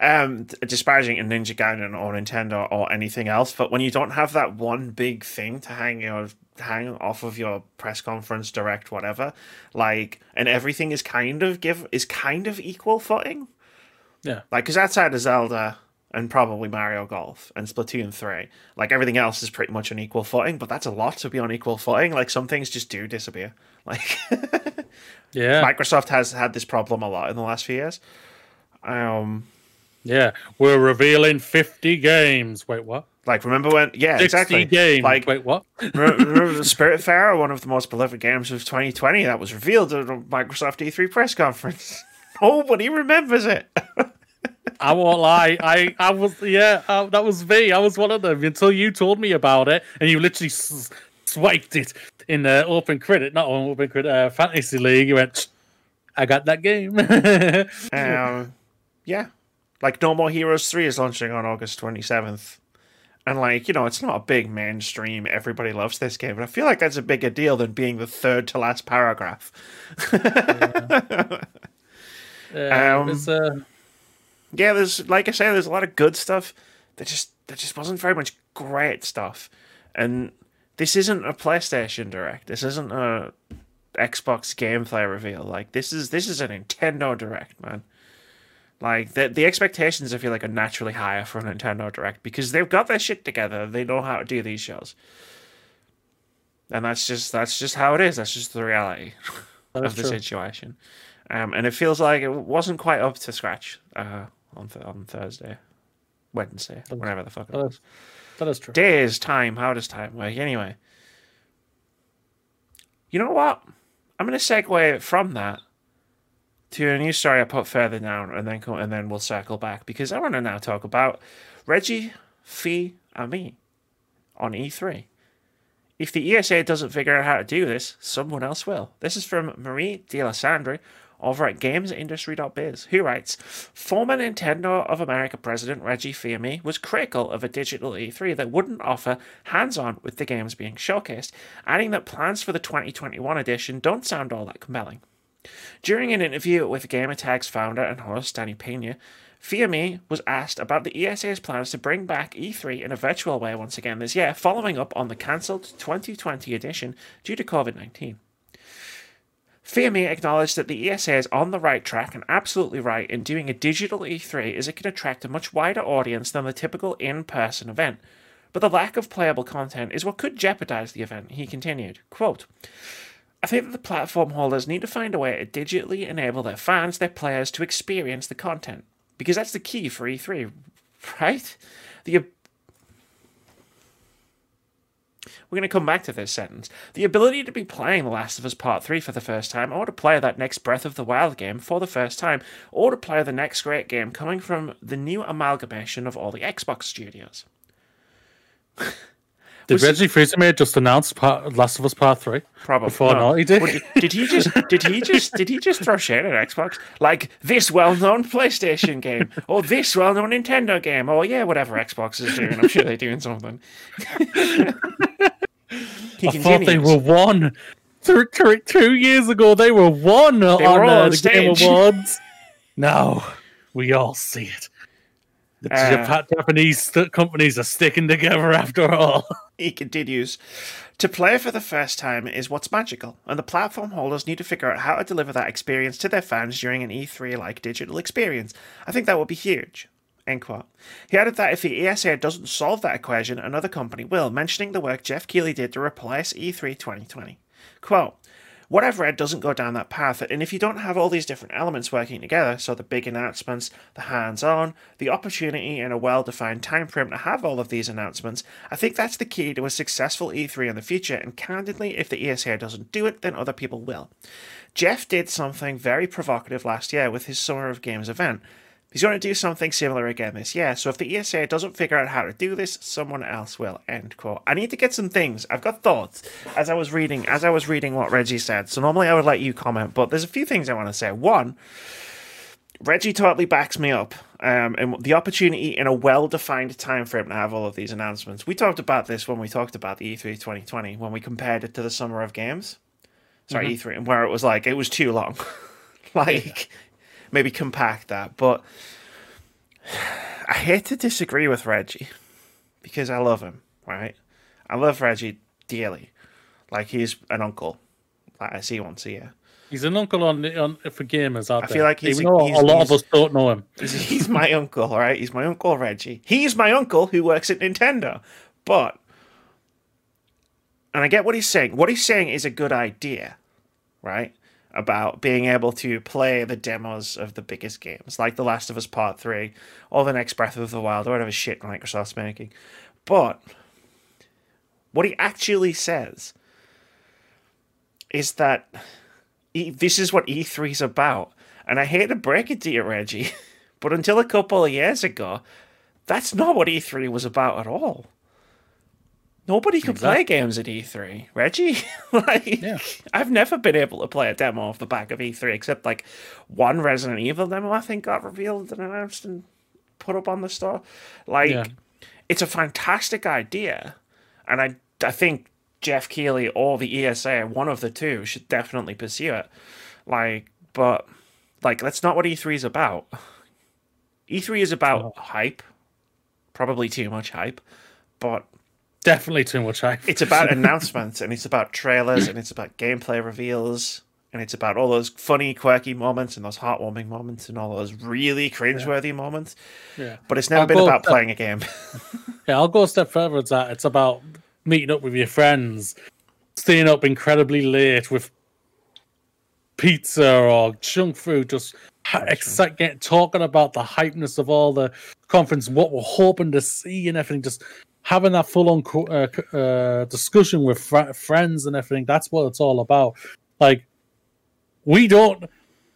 Um, disparaging to Ninja Gaiden or Nintendo or anything else, but when you don't have that one big thing to hang your hang off of your press conference, direct, whatever, like, and everything is kind of give is kind of equal footing. yeah, Like, because outside of Zelda and probably Mario Golf and Splatoon 3, like everything else is pretty much on equal footing, but that's a lot to be on equal footing. Like, some things just do disappear. Like, yeah, Microsoft has had this problem a lot in the last few years. Um, yeah. We're revealing fifty games. Wait, what? like, remember when, yeah, exactly. games. Like, Wait, what? remember, the Spiritfarer, one of the most beloved games of 2020, that was revealed at a Microsoft E3 press conference. Nobody remembers it. I won't lie. I, I was, yeah, uh, that was me. I was one of them until you told me about it, and you literally s- swiped it in the OpenCritic, not on OpenCritic, uh, fantasy league. You went, I got that game. Um, yeah, like No More Heroes three is launching on August twenty seventh, and like you know, it's not a big mainstream. Everybody loves this game, but I feel like that's a bigger deal than being the third to last paragraph. Uh, Um, it uh, Yeah, there's like I say, there's a lot of good stuff. There just there just wasn't very much great stuff, and this isn't a PlayStation Direct. This isn't a Xbox gameplay reveal. Like this is this is a Nintendo Direct, man. Like the the expectations I feel like are naturally higher for a Nintendo Direct because they've got their shit together. They know how to do these shows. And that's just that's just how it is. That's just the reality of the true. situation. Um, and it feels like it wasn't quite up to scratch uh, on th- on Thursday, Wednesday, whenever the fuck it is, that is true. Days, time, how does time work? Anyway, you know what? I'm going to segue from that to a new story I put further down, and then co- and then we'll circle back because I want to now talk about Reggie Fee Ami on E3. If the ESA doesn't figure out how to do this, someone else will. This is from Marie Dealessandri over at GamesIndustry.biz, who writes Former Nintendo of America president Reggie Fils-Aimé was critical of a digital E3 that wouldn't offer hands on with the games being showcased, adding that plans for the 2021 edition don't sound all that compelling. During an interview with Gamertag's founder and host Danny Pena, Fils-Aimé was asked about the ESA's plans to bring back E3 in a virtual way once again this year, following up on the cancelled 2020 edition due to COVID 19. Fils-Aimé acknowledged that the ESA is on the right track and absolutely right in doing a digital E3 as it can attract a much wider audience than the typical in person event. But the lack of playable content is what could jeopardize the event, he continued. Quote, I think that the platform holders need to find a way to digitally enable their fans, their players, to experience the content. Because that's the key for E3, right? The We're going to come back to this sentence. The ability to be playing The Last of Us Part 3 for the first time, or to play that next Breath of the Wild game for the first time, or to play the next great game coming from the new amalgamation of all the Xbox studios. Did was- Reggie Fils-Aimé just announce part, Last of Us Part 3? Probably Before Naughty did? Well, did, did he just did he just did he just throw shade at Xbox like this well-known PlayStation game or this well-known Nintendo game or yeah whatever Xbox is doing I'm sure they're doing something. I thought they were one. Two, two, two years ago, they were one were on uh, the Game. Awards. now we all see it. The Uh, Jap- Japanese st- companies are sticking together after all. He continues To play for the first time is what's magical, and the platform holders need to figure out how to deliver that experience to their fans during an E3 like digital experience. I think that would be huge. End quote. He added that if the ESA doesn't solve that equation, another company will, mentioning the work Jeff Keighley did to replace E E3 2020. Quote, what I've read doesn't go down that path, and if you don't have all these different elements working together, so the big announcements, the hands on, the opportunity, and a well defined time frame to have all of these announcements, I think that's the key to a successful E3 in the future, and candidly, if the ESA doesn't do it, then other people will. Jeff did something very provocative last year with his Summer of Games event. He's going to do something similar again this year, so if the ESA doesn't figure out how to do this, someone else will. End quote. I need to get some things. I've got thoughts as I was reading as I was reading what Reggie said. So normally I would let you comment, but there's a few things I want to say. One, Reggie totally backs me up. Um, and the opportunity in a well-defined time frame to have all of these announcements. We talked about this when we talked about the E3 2020 when we compared it to the Summer of Games. Sorry, E3, where it was like it was too long. like maybe compact that, but I hate to disagree with Reggie because I love him, right? I love Reggie dearly. Like he's an uncle. Like I see once a year. He's an uncle on, on for gamers out I feel like he's even a- he's- a lot of us don't know him. He's my uncle, right? He's my uncle Reggie. He's my uncle who works at Nintendo. But, and I get what he's saying. What he's saying is a good idea, right? About being able to play the demos of the biggest games, like The Last of Us Part 3, or the next Breath of the Wild, or whatever shit Microsoft's making. But, what he actually says is that E- this is what E3's about. And I hate to break it to you, Reggie, but until a couple of years ago, that's not what E3 was about at all. Nobody could play games at E3, Reggie. like, Yeah. I've never been able to play a demo off the back of E3, except like one Resident Evil demo, I think, got revealed and announced and put up on the store. Like, Yeah. it's a fantastic idea, and I I think Jeff Keighley or the ESA, one of the two, should definitely pursue it. Like, but like that's not what E3 is about. E3 is about hype, probably too much hype, but Definitely too much hype. it's about announcements and it's about trailers and it's about gameplay reveals and it's about all those funny, quirky moments and those heartwarming moments and all those really cringeworthy moments. yeah. But it's never I'll been about with that. playing a game. Yeah, I'll go a step further as that. It's about meeting up with your friends, staying up incredibly late with pizza or junk food, just get, talking about the hypeness of all the conference, what we're hoping to see and everything. Just having that full on co- uh, uh, discussion with fr- friends and everything. That's what it's all about. Like, we don't,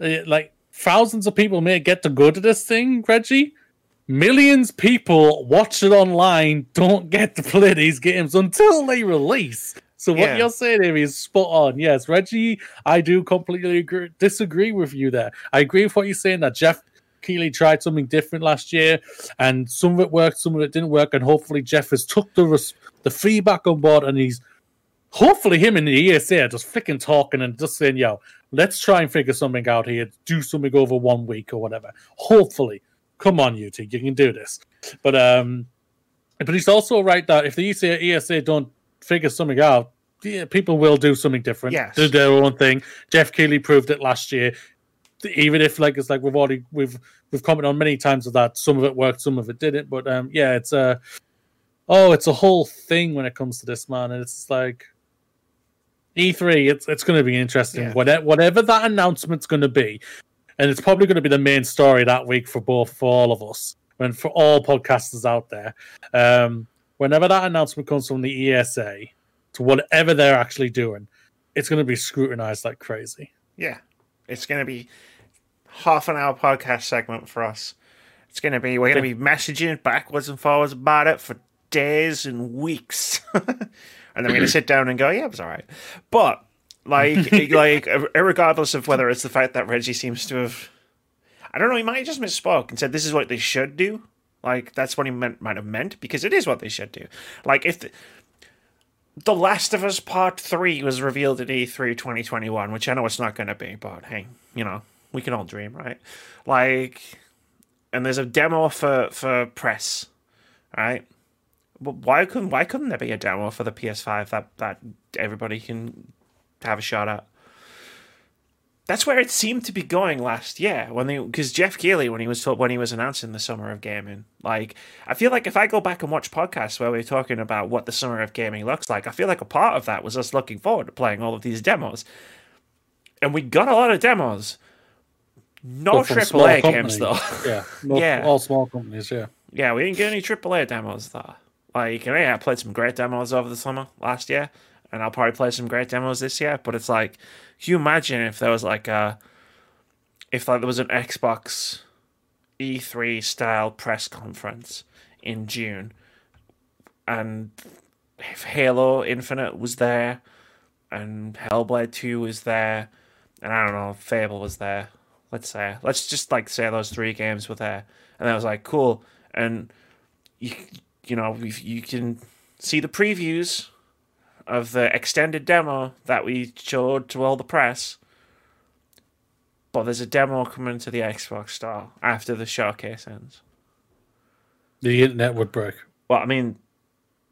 uh, like, thousands of people may get to go to this thing, Reggie millions people watch it online don't get to play these games until they release. So what Yeah. you're saying here is spot on. Yes, Reggie, I do completely agree, disagree with you there. I agree with what you're saying that Jeff Keighley tried something different last year, and some of it worked, some of it didn't work, and hopefully Jeff has took the res- the feedback on board, and he's hopefully him and the ESA are just flicking talking and just saying, "Yo, let's try and figure something out here, do something over one week or whatever." Hopefully, come on, you two, you can do this. But um, but he's also right that if the ESA, ESA don't figure something out, yeah, people will do something different, Yes. do their own thing. Jeff Keighley proved it last year. Even if, like, it's like we've already we've we've commented on many times of that. Some of it worked, some of it didn't. But um, yeah, it's a oh, it's a whole thing when it comes to this man, and it's like E3. It's it's going to be interesting. Yeah. Whatever whatever that announcement's going to be, and it's probably going to be the main story that week for both for all of us and for all podcasters out there. Um, whenever that announcement comes from the ESA to whatever they're actually doing, it's going to be scrutinized like crazy. Yeah. It's going to be half an hour podcast segment for us. It's going to be, we're going to be messaging backwards and forwards about it for days and weeks. and then we're going to sit down and go, yeah, it was all right. But, like, like, regardless of whether it's the fact that Reggie seems to have, I don't know, he might have just misspoke and said this is what they should do. Like, that's what he meant, might have meant, because it is what they should do. Like, if the, the Last of Us Part 3 was revealed at E E3 2021, which I know it's not going to be, but hey, you know, we can all dream, right? Like, and there's a demo for for press, right? But why couldn't why couldn't there be a demo for the PS5 that that everybody can have a shot at? That's where it seemed to be going last year when they because Jeff Keighley when he was when he was announcing the summer of gaming, like I feel like if I go back and watch podcasts where we're talking about what the summer of gaming looks like, I feel like a part of that was us looking forward to playing all of these demos, and we got a lot of demos. No But from AAA small games though. Yeah, most, Yeah. all small companies. Yeah, Yeah, we didn't get any AAA demos though. Like, and yeah, I played some great demos over the summer last year, and I'll probably play some great demos this year. But it's like, can you imagine if there was like a, if like there was an Xbox E3 style press conference in June, and if Halo Infinite was there, and Hellblade Two was there, and I don't know, Fable was there. Let's say, let's just like say those three games were there, and I was like, cool, and you you know you can see the previews of the extended demo that we showed to all the press. But there's a demo coming to the Xbox Store after the showcase ends. the internet would break. Well, I mean,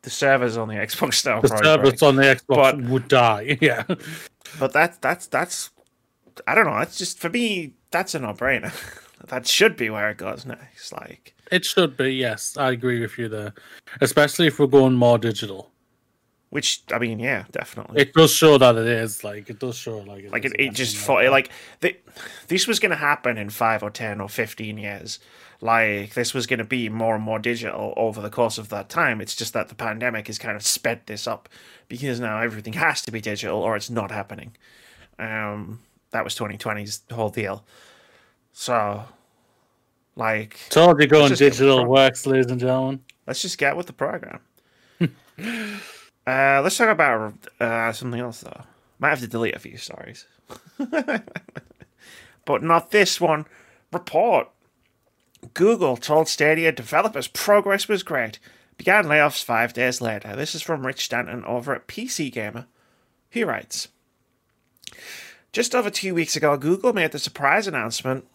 the servers on the Xbox Store The servers break. on the Xbox But- would die. Yeah, But that's that's that's I don't know. It's just for me. That's a no-brainer. that should be where it goes next. Like, it should be. Yes, I agree with you there. Especially if we're going more digital. which I mean, yeah, definitely. It does show that it is like it does show like it like it, it just fought, like the, this was going to happen in five or ten or fifteen years like this was going to be more and more digital over the course of that time it's just that the pandemic has kind of sped this up because now everything has to be digital or it's not happening um that was 2020's whole deal so like Told you going digital works, ladies and gentlemen. let's just get with the program uh let's talk about uh something else though might have to delete a few stories but not this one. Report. Google told Stadia developers progress was great. Began layoffs five days later. This is from Rich Stanton over at PC Gamer. He writes Just over two weeks ago, Google made the surprise announcement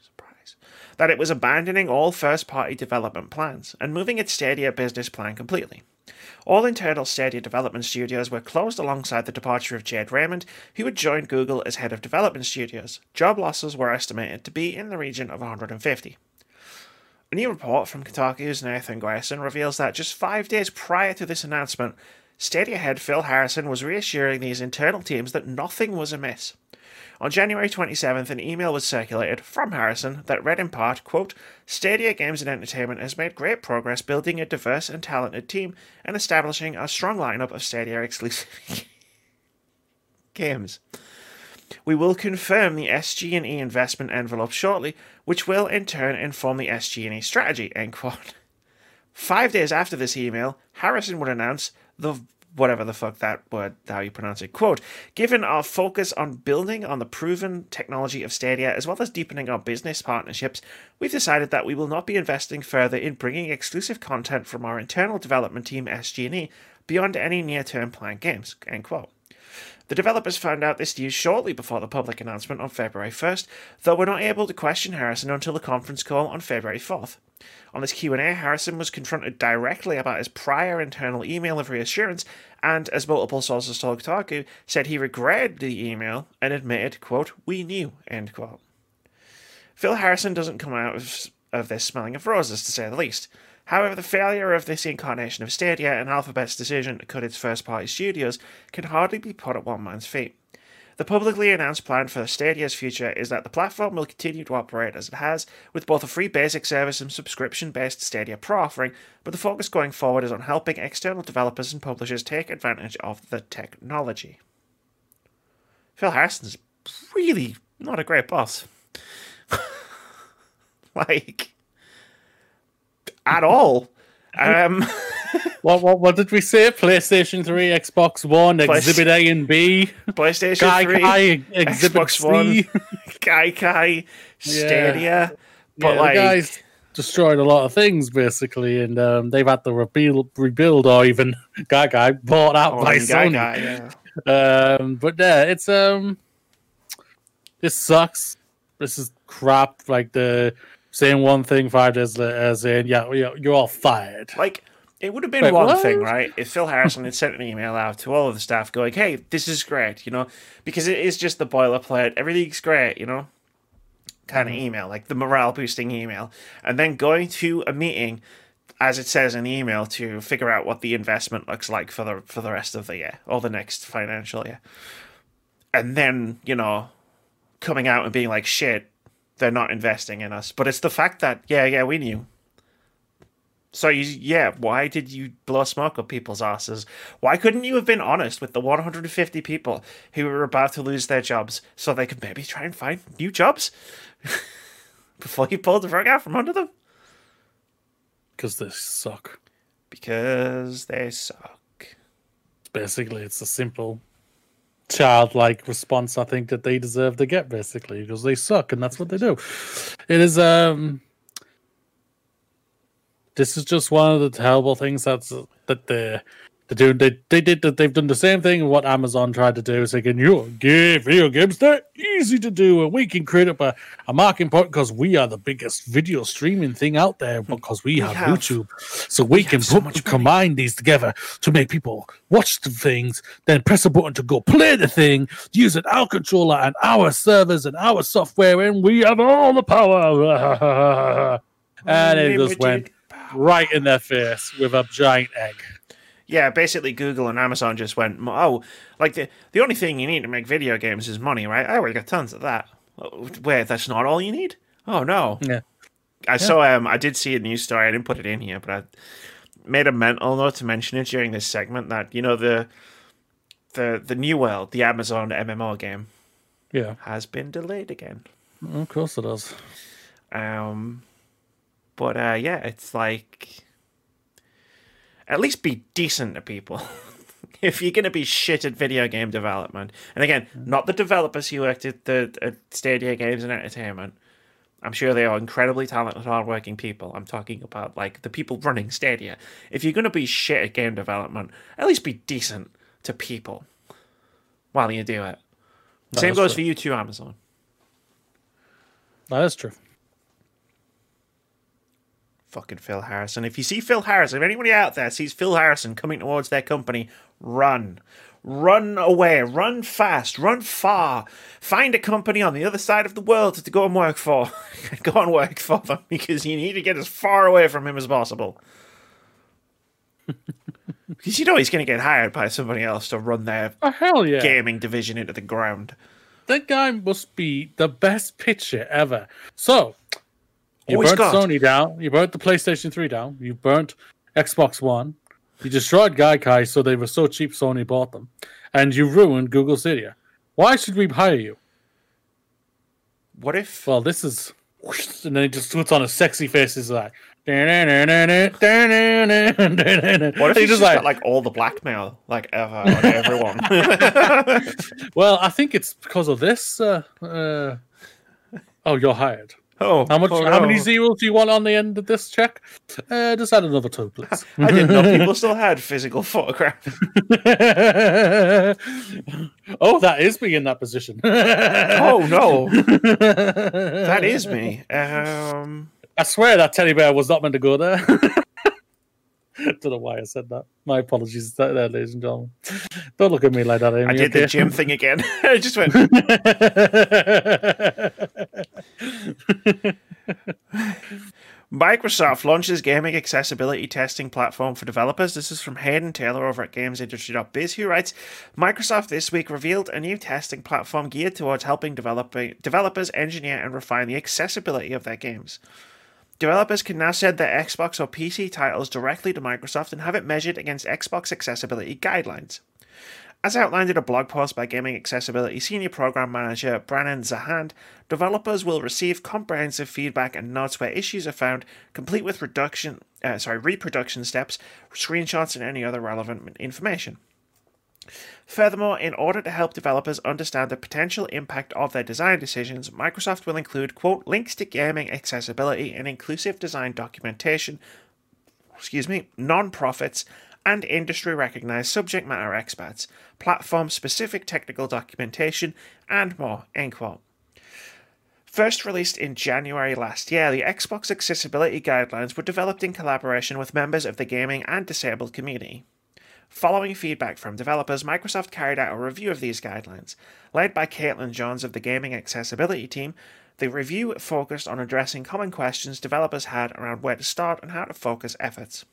surprise, that it was abandoning all first party development plans and moving its Stadia business plan completely. All internal Stadia development studios were closed alongside the departure of Jade Raymond, who had joined Google as head of development studios. Job losses were estimated to be in the region of 150. A new report from Kotaku's Nathan Grayson reveals that just five days prior to this announcement, Stadia head Phil Harrison was reassuring these internal teams that nothing was amiss. On January 27th, an email was circulated from Harrison that read in part, quote, Stadia Games and Entertainment has made great progress building a diverse and talented team and establishing a strong lineup of Stadia exclusive games. We will confirm the SG&E investment envelope shortly, which will in turn inform the SG&E strategy, end quote. Five days after this email, Harrison would announce the whatever the fuck that word, how you pronounce it. Quote, given our focus on building on the proven technology of Stadia as well as deepening our business partnerships, we've decided that we will not be investing further in bringing exclusive content from our internal development team SG&E beyond any near-term planned games, end quote. The developers found out this news shortly before the public announcement on February 1st, though were not able to question Harrison until the conference call on February 4th. On this Q&A, Harrison was confronted directly about his prior internal email of reassurance and, as multiple sources told Kotaku, said he regretted the email and admitted, quote, we knew, end quote. Phil Harrison doesn't come out of, of this smelling of roses, to say the least. However, the failure of this incarnation of Stadia and Alphabet's decision to cut its first party studios can hardly be put at one man's feet. The publicly announced plan for Stadia's future is that the platform will continue to operate as it has, with both a free basic service and subscription based Stadia Pro offering, but the focus going forward is on helping external developers and publishers take advantage of the technology. Phil Harrison's really not a great boss. like, at all. Um, What what what did we say? PlayStation Three, Xbox One, Exhibit A and B, PlayStation Kai 3, Kai, Exhibit Xbox C. One, Gaikai, Stadia. But yeah, like, guys destroyed a lot of things basically, and um, they've had to rebuild, rebuild or even Gaikai bought out oh, by Sony. Kai, yeah. Um, but yeah, it's um, this sucks. This is crap. Like the saying one thing five days later, saying, "Yeah, yeah you're all fired." Like, it would have been Wait, one what? thing, right? If Phil Harrison had sent an email out to all of the staff going, hey, this is great, you know, because it is just the boilerplate, everything's great, you know, kind of mm-hmm. email, like the morale boosting email. And then going to a meeting, as it says in the email, to figure out what the investment looks like for the for the rest of the year or the next financial year. And then, you know, coming out and being like, shit, they're not investing in us. But it's the fact that, yeah, yeah, we knew. So you, yeah, why did you blow smoke up people's asses? Why couldn't you have been honest with the 150 people who were about to lose their jobs so they could maybe try and find new jobs before you pulled the rug out from under them? Because they suck. Because they suck. Basically, it's a simple childlike response I think that they deserve to get basically because they suck and that's what they do. It is um this is just one of the terrible things that's that they they do they they did they've done the same thing what Amazon tried to do saying you give video games they're easy to do and we can create up a, a marketing point because we are the biggest video streaming thing out there because we, have, have- YouTube. So we, can have so put, much combine these together to make people watch the things then press a button to go play the thing using our controller and our servers and our software and we have all the power. And it just went right in their face with a giant egg. Yeah, basically Google and Amazon just went, oh, like the the only thing you need to make video games is money, right? I already got tons of that. Oh, Wait, that's not all you need? Oh no. Yeah. I saw um I did see a news story, I didn't put it in here, but I made a mental note to mention it during this segment that, you know, the the the new world, the Amazon MMO game, Yeah, has been delayed again. of course it does. Um, but uh, yeah, it's like at least be decent to people. if you're gonna be shit at video game development, and again, mm. not the developers who worked at the at Stadia Games and Entertainment. I'm sure they are incredibly talented, hardworking people. I'm talking about like the people running Stadia. If you're gonna be shit at game development, at least be decent to people while you do it. Same goes true. for you too, Amazon. That is true. Fucking Phil Harrison. If you see Phil Harrison, if anybody out there sees Phil Harrison coming towards their company, run. Run away, run fast, run far. Find a company on the other side of the world to go and work for. go and work for them because you need to get as far away from him as possible. because you know he's going to get hired by somebody else to run their Oh hell yeah! gaming division into the ground. That guy must be the best pitcher ever. So you burnt got. Sony down. You burnt the PlayStation Three down. You burnt Xbox One. You destroyed Gaikai, so they were so cheap Sony bought them, and you ruined Google Stadia. Why should we hire you? What if Well, this is, and then he just puts on a sexy face. Is like, what if he's just just like, got like all the blackmail like ever on everyone? well, I think it's because of this. Uh, uh, oh, you're hired. Oh, How much? oh, How many zeros do you want on the end of this check? Uh, just add another two, please. I didn't know people still had physical photographs. oh, that is me in that position. Oh no, that is me. Um, I swear that teddy bear was not meant to go there. Don't know why I said that. My apologies, there, ladies and gentlemen. Don't look at me like that. Amy, I did the gym thing again. I just went. Microsoft launches gaming accessibility testing platform for developers. This is from Hayden Taylor over at GamesIndustry.biz, who writes Microsoft this week revealed a new testing platform geared towards helping developers engineer and refine the accessibility of their games. Developers can now send their Xbox or PC titles directly to Microsoft and have it measured against Xbox accessibility guidelines. As outlined in a blog post by Gaming Accessibility Senior Program Manager Brannon Zahand, developers will receive comprehensive feedback and notes where issues are found, complete with reduction, uh, sorry, reproduction steps, screenshots, and any other relevant information. Furthermore, in order to help developers understand the potential impact of their design decisions, Microsoft will include, quote, links to gaming accessibility and inclusive design documentation, excuse me, non-profits, and industry recognized subject matter experts, platform specific technical documentation, and more, end quote. First released in January last year, the Xbox accessibility guidelines were developed in collaboration with members of the gaming and disabled community. Following feedback from developers, Microsoft carried out a review of these guidelines. Led by Caitlin Jones of the gaming accessibility team, the review focused on addressing common questions developers had around where to start and how to focus efforts.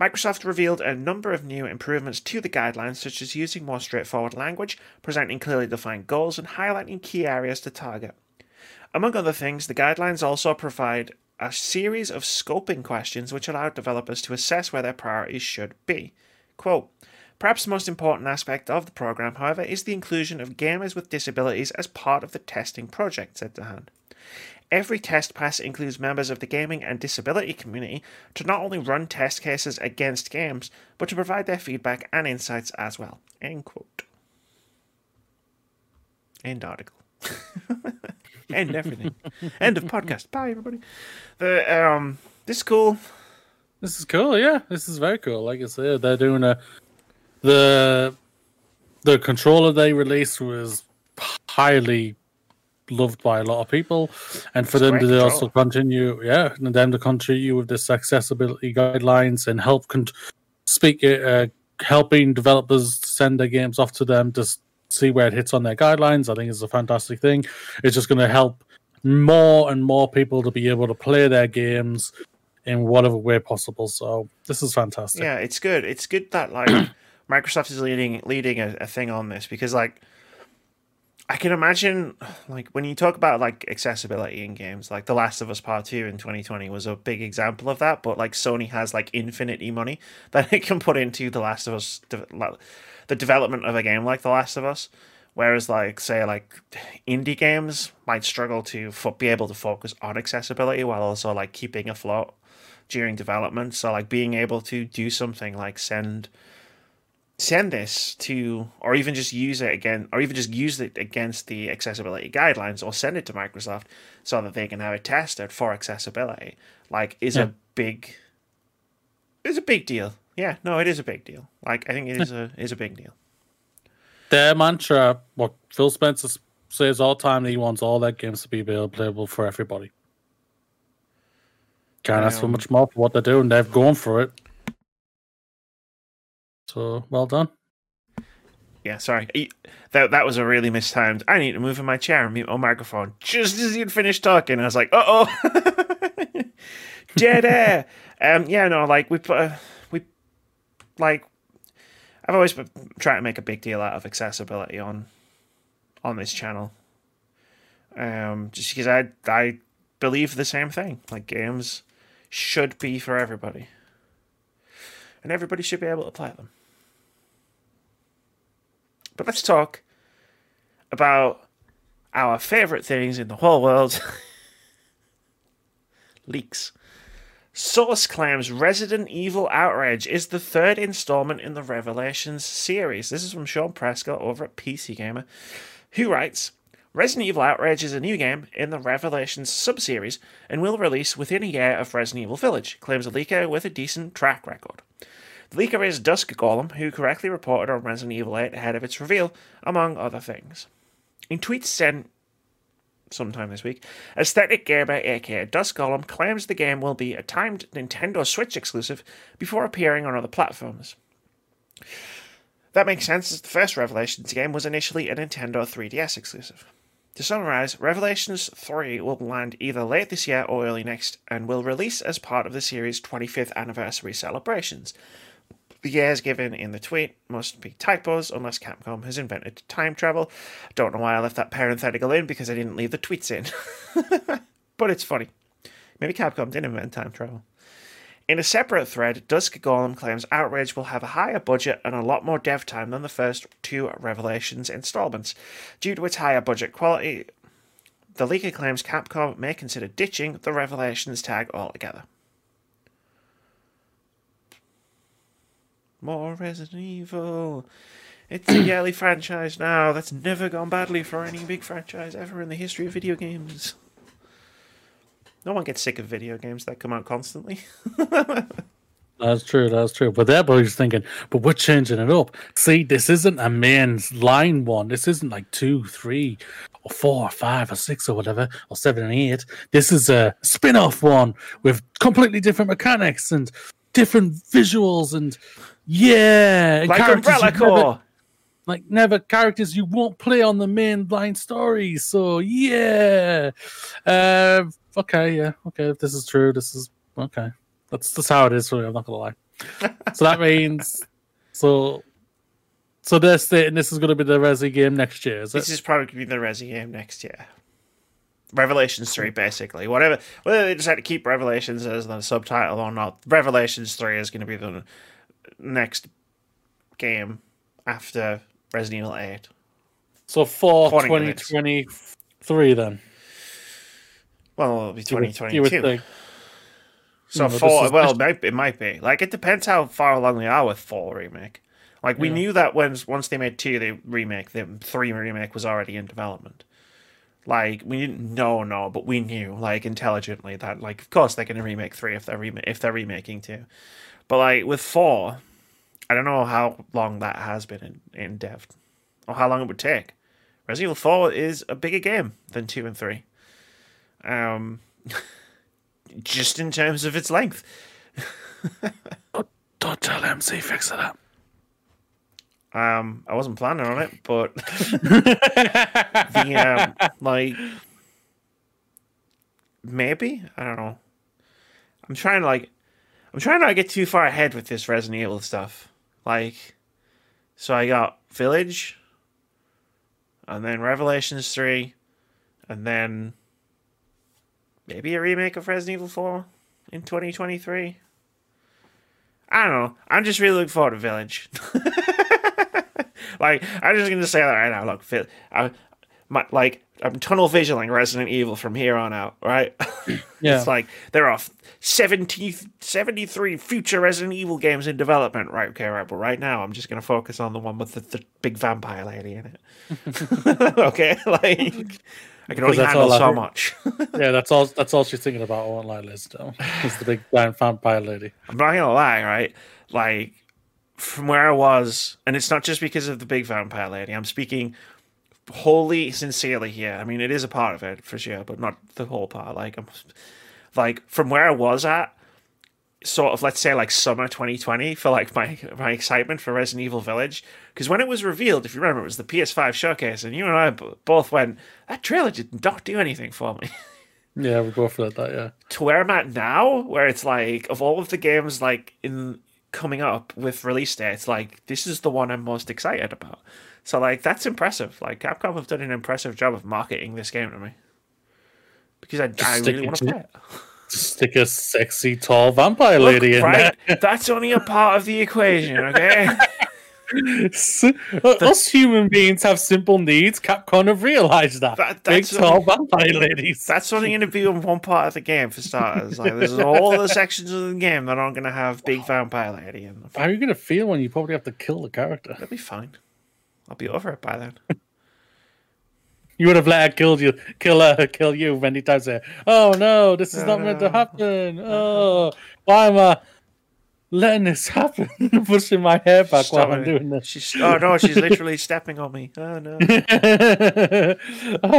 Microsoft revealed a number of new improvements to the guidelines, such as using more straightforward language, presenting clearly defined goals, and highlighting key areas to target. Among other things, the guidelines also provide a series of scoping questions which allow developers to assess where their priorities should be. Quote, Perhaps the most important aspect of the program, however, is the inclusion of gamers with disabilities as part of the testing project, said Zahand. Every test pass includes members of the gaming and disability community to not only run test cases against games, but to provide their feedback and insights as well. End quote. End article. End everything. End of podcast. Bye everybody. The um this is cool. This is cool, yeah. This is very cool. Like I said, they're doing a the the controller they released was highly loved by a lot of people, and for It's them to also continue, yeah, and them to continue with this accessibility guidelines and help con- speak, uh, helping developers send their games off to them to s- see where it hits on their guidelines. I think is a fantastic thing. It's just going to help more and more people to be able to play their games in whatever way possible. So this is fantastic. Yeah, it's good. It's good that like Microsoft is leading leading a, a thing on this because like I can imagine like when you talk about like accessibility in games, like The Last of Us Part 2 in 2020 was a big example of that, but like Sony has like infinity money that it can put into The Last of Us the development of a game like The Last of Us. Whereas, like, say, like indie games might struggle to fo- be able to focus on accessibility while also like keeping afloat during development. So, like, being able to do something like send send this to, or even just use it again, or even just use it against the accessibility guidelines, or send it to Microsoft so that they can have it tested for accessibility. Like, is Yeah. a big, is a big deal. Yeah, no, it is a big deal. Like, I think it is a is a big deal. Their mantra, what Phil Spencer says all the time, he wants all their games to be available playable for everybody. Can't ask for Um, much more for what they're doing. They've gone for it. So well done. Yeah, sorry. That that was a really mistimed. I need to move in my chair and mute my microphone just as you'd finished talking. I was like, uh oh, dead air. Um, yeah, no, like we put, uh, we, like, I've always been trying to make a big deal out of accessibility on, on this channel. Um, just because I I believe the same thing. Like games should be for everybody, and everybody should be able to play them. But let's talk about our favorite things in the whole world leaks. Source claims Resident Evil Outrage is the third installment in the Revelations series. This is from Sean Prescott over at PC Gamer, who writes Resident Evil Outrage is a new game in the Revelations subseries and will release within a year of Resident Evil Village, claims a leaker with a decent track record. The leaker is Dusk Golem, who correctly reported on Resident Evil 8 ahead of its reveal, among other things. In tweets sent sometime this week, Aesthetic Gamer aka Dusk Golem claims the game will be a timed Nintendo Switch exclusive before appearing on other platforms. That makes sense as the first Revelations game was initially a Nintendo 3DS exclusive. To summarize, Revelations 3 will land either late this year or early next and will release as part of the series' 25th anniversary celebrations. The years given in the tweet must be typos unless Capcom has invented time travel. Don't know why I left that parenthetical in because I didn't leave the tweets in. but it's funny. Maybe Capcom didn't invent time travel. In a separate thread, Dusk Golem claims Outrage will have a higher budget and a lot more dev time than the first two Revelations installments. Due to its higher budget quality, the leaker claims Capcom may consider ditching the Revelations tag altogether. More Resident Evil. It's a yearly franchise now. That's never gone badly for any big franchise ever in the history of video games. No one gets sick of video games that come out constantly. That's true. That's true. But that boy's thinking, but we're changing it up. See, this isn't a main line one. This isn't like two, three, or four or five or six or whatever, or seven and eight. This is a spin off one with completely different mechanics and different visuals and yeah, Like Umbrella Corps. Like never characters you won't play on the main line story. So yeah, uh, okay, yeah, okay. If this is true, this is okay. That's that's how it is for me. I'm not gonna lie. so that means so so they're stating this is going to be the Resi game next year. Is This it? is probably going to be the Resi game next year. Revelations 3, basically. Whatever, whether they decide to keep Revelations as the subtitle or not, Revelations 3 is going to be the next game after Resident Evil 8. So for According to 2023 then. Well, it'll be You 2022. you would think. So hmm, No, four, is- well, it might, it might be. Like, it depends how far along they are with four remake. Like, we Yeah. knew that when once they made two, they remake, the three remake was already in development. Like, we didn't know, no, but we knew, like, intelligently that, like, of course they're going to remake three if they're rema- if they're remaking two. But like with four, I don't know how long that has been in, in dev, or how long it would take. Resident Evil Four is a bigger game than two and three. Um, just in terms of its length. Don't tell MC fix it up. Um, I wasn't planning on it, but the um, like maybe I don't know. I'm trying to like, I'm trying not to get too far ahead with this Resident Evil stuff. Like, so I got Village, and then Revelations three, and then maybe a remake of Resident Evil four in 2023. I don't know. I'm just really looking forward to Village. like I'm just gonna say that right now. Look, I, my like I'm tunnel visioning Resident Evil from here on out. Right? Yeah. it's like there are 70, 73 future Resident Evil games in development. Right? Okay, right. But right now, I'm just gonna focus on the one with the, the big vampire lady in it. okay, like. I can only handle all so much. yeah, that's all. That's all she's thinking about. Won't lie, Liz. Though, is the big giant vampire lady. I'm not gonna lie, right? Like from where I was, and it's not just because of the big vampire lady. I'm speaking wholly sincerely here. I mean, it is a part of it for sure, but not the whole part. Like, I'm like from where I was at, sort of let's say like summer 2020 for like my my excitement for Resident Evil Village. Because when it was revealed, if you remember, it was the PS5 showcase, and you and I b- both went, that trailer did not do anything for me. Yeah, we both read that. Yeah. to where I'm at now, where it's like of all of the games like in coming up with release dates, like this is the one I'm most excited about. So like that's impressive. Like Capcom have done an impressive job of marketing this game to me because I, I really want to play it. Stick a sexy tall vampire Look, lady in right, that's only a part of the equation. Okay, there. Uh, us human beings have simple needs. Capcom have realized that. That- Big tall vampire ladies. that's only going to be on one part of the game for starters. Like there's all the sections of the game that aren't going to have big vampire lady in them. How are you gonna feel when you probably have to kill the character? It'll be fine. I'll be over it by then. You would have let her kill you, kill her, kill you many times. There. Oh no, this is not meant to happen. Oh, why am I letting this happen? Pushing my hair back Stop while I'm doing this. She's oh no, she's literally stepping on me. Oh no. oh,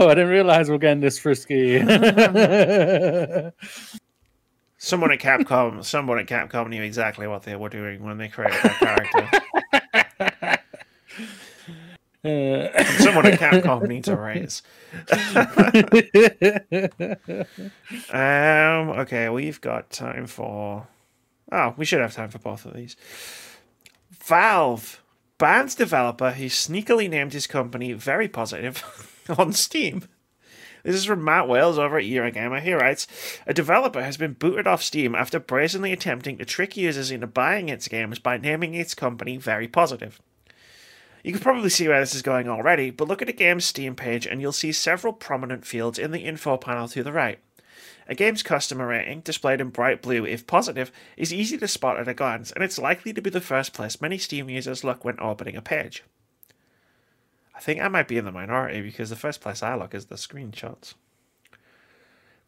I didn't realize we're getting this frisky. Someone at Capcom, someone at Capcom knew exactly what they were doing when they created that character. Uh, someone at Capcom needs a raise. Um. Okay, we've got time for. Oh, we should have time for both of these. Valve bans developer who sneakily named his company Very Positive on Steam. This is from Matt Wales over at Eurogamer. He writes A developer has been booted off Steam after brazenly attempting to trick users into buying its games by naming its company Very Positive. You can probably see where this is going already, but look at a game's Steam page and you'll see several prominent fields in the info panel to the right. A game's customer rating, displayed in bright blue if positive, is easy to spot at a glance, and it's likely to be the first place many Steam users look when opening a page. I think I might be in the minority because the first place I look is the screenshots.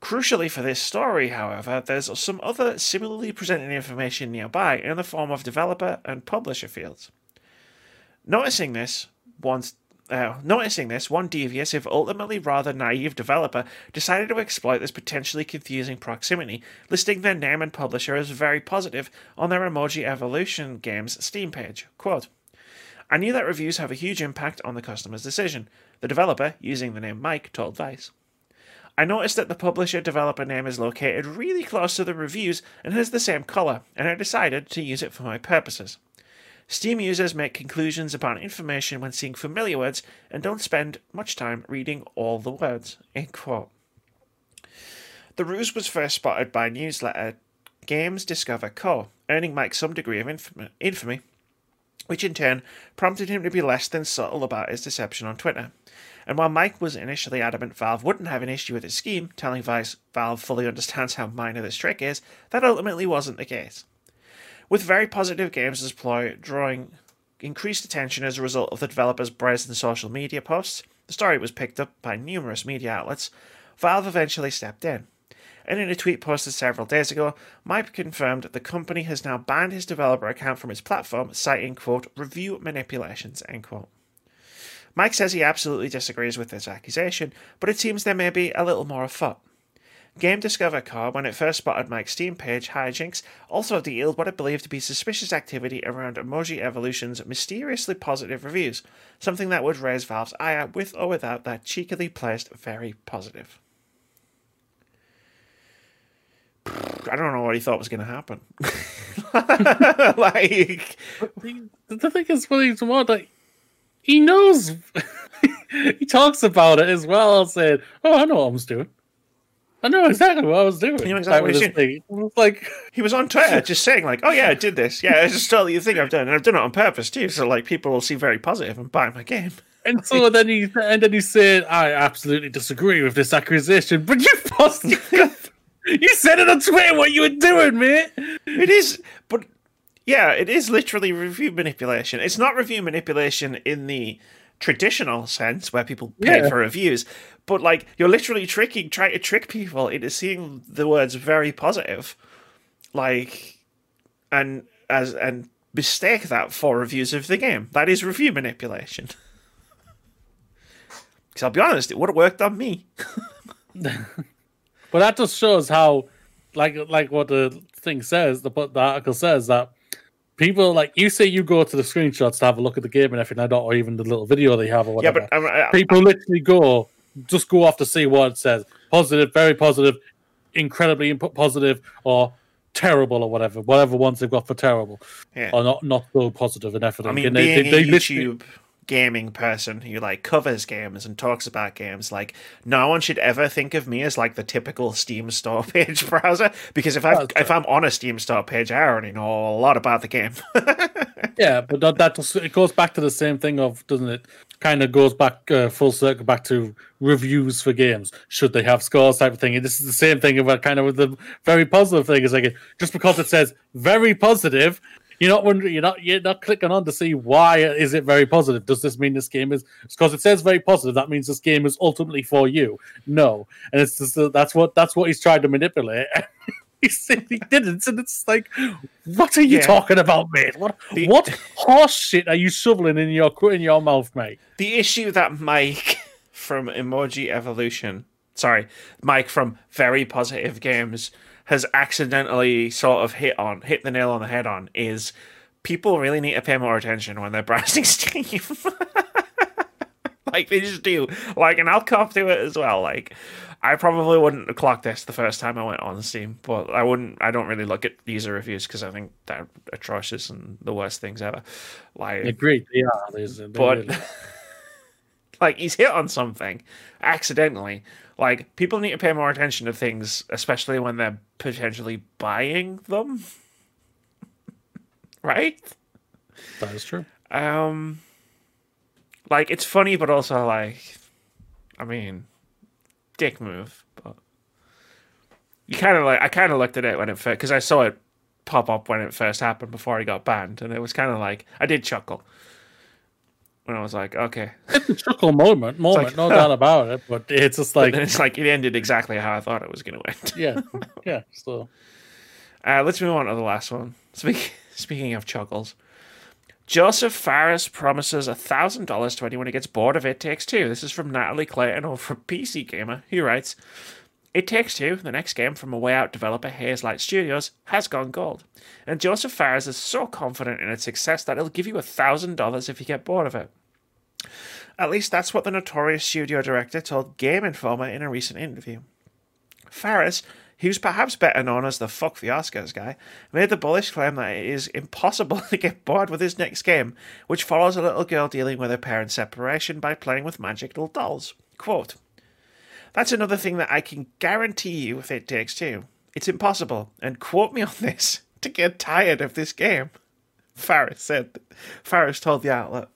Crucially for this story, however, there's some other similarly presented information nearby in the form of developer and publisher fields. Noticing this, once uh, noticing this, one devious, if ultimately rather naive developer decided to exploit this potentially confusing proximity, listing their name and publisher as very positive on their Emoji Evolution game's Steam page. Quote, I knew that reviews have a huge impact on the customer's decision. The developer, using the name Mike, told Vice. I noticed that the publisher developer name is located really close to the reviews and has the same colour, and I decided to use it for my purposes. Steam users make conclusions upon information when seeing familiar words and don't spend much time reading all the words. End quote. The ruse was first spotted by newsletter Games Discover Co., earning Mike some degree of infamy, which in turn prompted him to be less than subtle about his deception on Twitter. And while Mike was initially adamant Valve wouldn't have an issue with his scheme, telling Vice Valve fully understands how minor this trick is, that ultimately wasn't the case with very positive games as ploy drawing increased attention as a result of the developer's brazen social media posts. The story was picked up by numerous media outlets. Valve eventually stepped in. And in a tweet posted several days ago, Mike confirmed the company has now banned his developer account from its platform, citing, quote, review manipulations, end quote. Mike says he absolutely disagrees with this accusation, but it seems there may be a little more afoot. Game Discover Co., when it first spotted Mike's Steam page, Hijinks, also dealed what it believed to be suspicious activity around Emoji Evolution's mysteriously positive reviews, something that would raise Valve's ire with or without that cheekily placed very positive. I don't know what he thought was going to happen. like, the thing is, to what like he knows. he talks about it as well, saying, "Oh, I know what I was doing." I know exactly what I was doing. You know exactly what doing. Was like he was on Twitter just saying like, "Oh yeah, I did this. Yeah, it's just totally the thing I've done, and I've done it on purpose too. So like, people will see very positive and buy my game." And so then he and then he said, "I absolutely disagree with this accusation." But you posted, you said it on Twitter what you were doing, man. It is, but yeah, it is literally review manipulation. It's not review manipulation in the traditional sense where people pay yeah. for reviews, but like you're literally tricking, trying to trick people into seeing the words very positive, like, and as and mistake that for reviews of the game. That is review manipulation. Because I'll be honest, it would have worked on me. but that just shows how, like, like what the thing says, the the article says that people like you say you go to the screenshots to have a look at the game and everything I don't, or even the little video they have or whatever. Yeah, but people literally go just go off to see what it says. Positive, very positive, incredibly positive, or terrible or whatever. Whatever ones they've got for terrible, yeah. or not not so positive and everything. I mean, and being they, they, they YouTube gaming person who like covers games and talks about games like no one should ever think of me as like the typical steam store page browser because if i if i'm on a steam store page i already know a lot about the game. Yeah but that, that just, it goes back to the same thing of doesn't it? Kind of goes back uh, full circle back to reviews for games. Should they have scores type of thing? And this is the same thing about kind of with the very positive thing. Is like just because it says very positive you're not wondering. You're not. You're not clicking on to see why is it very positive. Does this mean this game is? Because it says very positive. That means this game is ultimately for you. No, and it's just, that's what that's what he's trying to manipulate. he said he didn't, and it's like, what are you yeah. talking about, mate? What the, what horse shit are you shoveling in your in your mouth, mate? The issue that Mike from Emoji Evolution, sorry, Mike from Very Positive Games has accidentally sort of hit on hit the nail on the head on is people really need to pay more attention when they're browsing Steam. like they just do. Like, and I'll cop to it as well. Like, I probably wouldn't have clocked this the first time I went on Steam, but I wouldn't. I don't really look at user reviews because I think they're atrocious and the worst things ever. Like, agreed. Yeah, but really... like he's hit on something accidentally like people need to pay more attention to things, especially when they're potentially buying them. right? That is true. Um like it's funny but also like I mean dick move, but you kind of like I kind of looked at it when it first because I saw it pop up when it first happened before he got banned, and it was kind of like I did chuckle when I was like, okay, it's a chuckle moment, moment, like, no doubt about it. But it's just like it's like it ended exactly how I thought it was going to end. yeah, yeah. So, uh, let's move on to the last one. Speak, speaking of chuckles, Josef Fares promises $1,000 to anyone who gets bored of It Takes Two. This is from Natalie Clayton over PC Gamer, who writes It Takes Two, the next game from a way out developer Hazelight Studios, has gone gold. And Josef Fares is so confident in its success that he'll give you $1,000 if you get bored of it. At least that's what the notorious studio director told Game Informer in a recent interview. Fares who's perhaps better known as the fuck the Oscars guy, made the bullish claim that it is impossible to get bored with his next game, which follows a little girl dealing with her parents' separation by playing with magical dolls. Quote, That's another thing that I can guarantee you if it takes two. It's impossible, and quote me on this, to get tired of this game. Fares said. Fares told the outlet.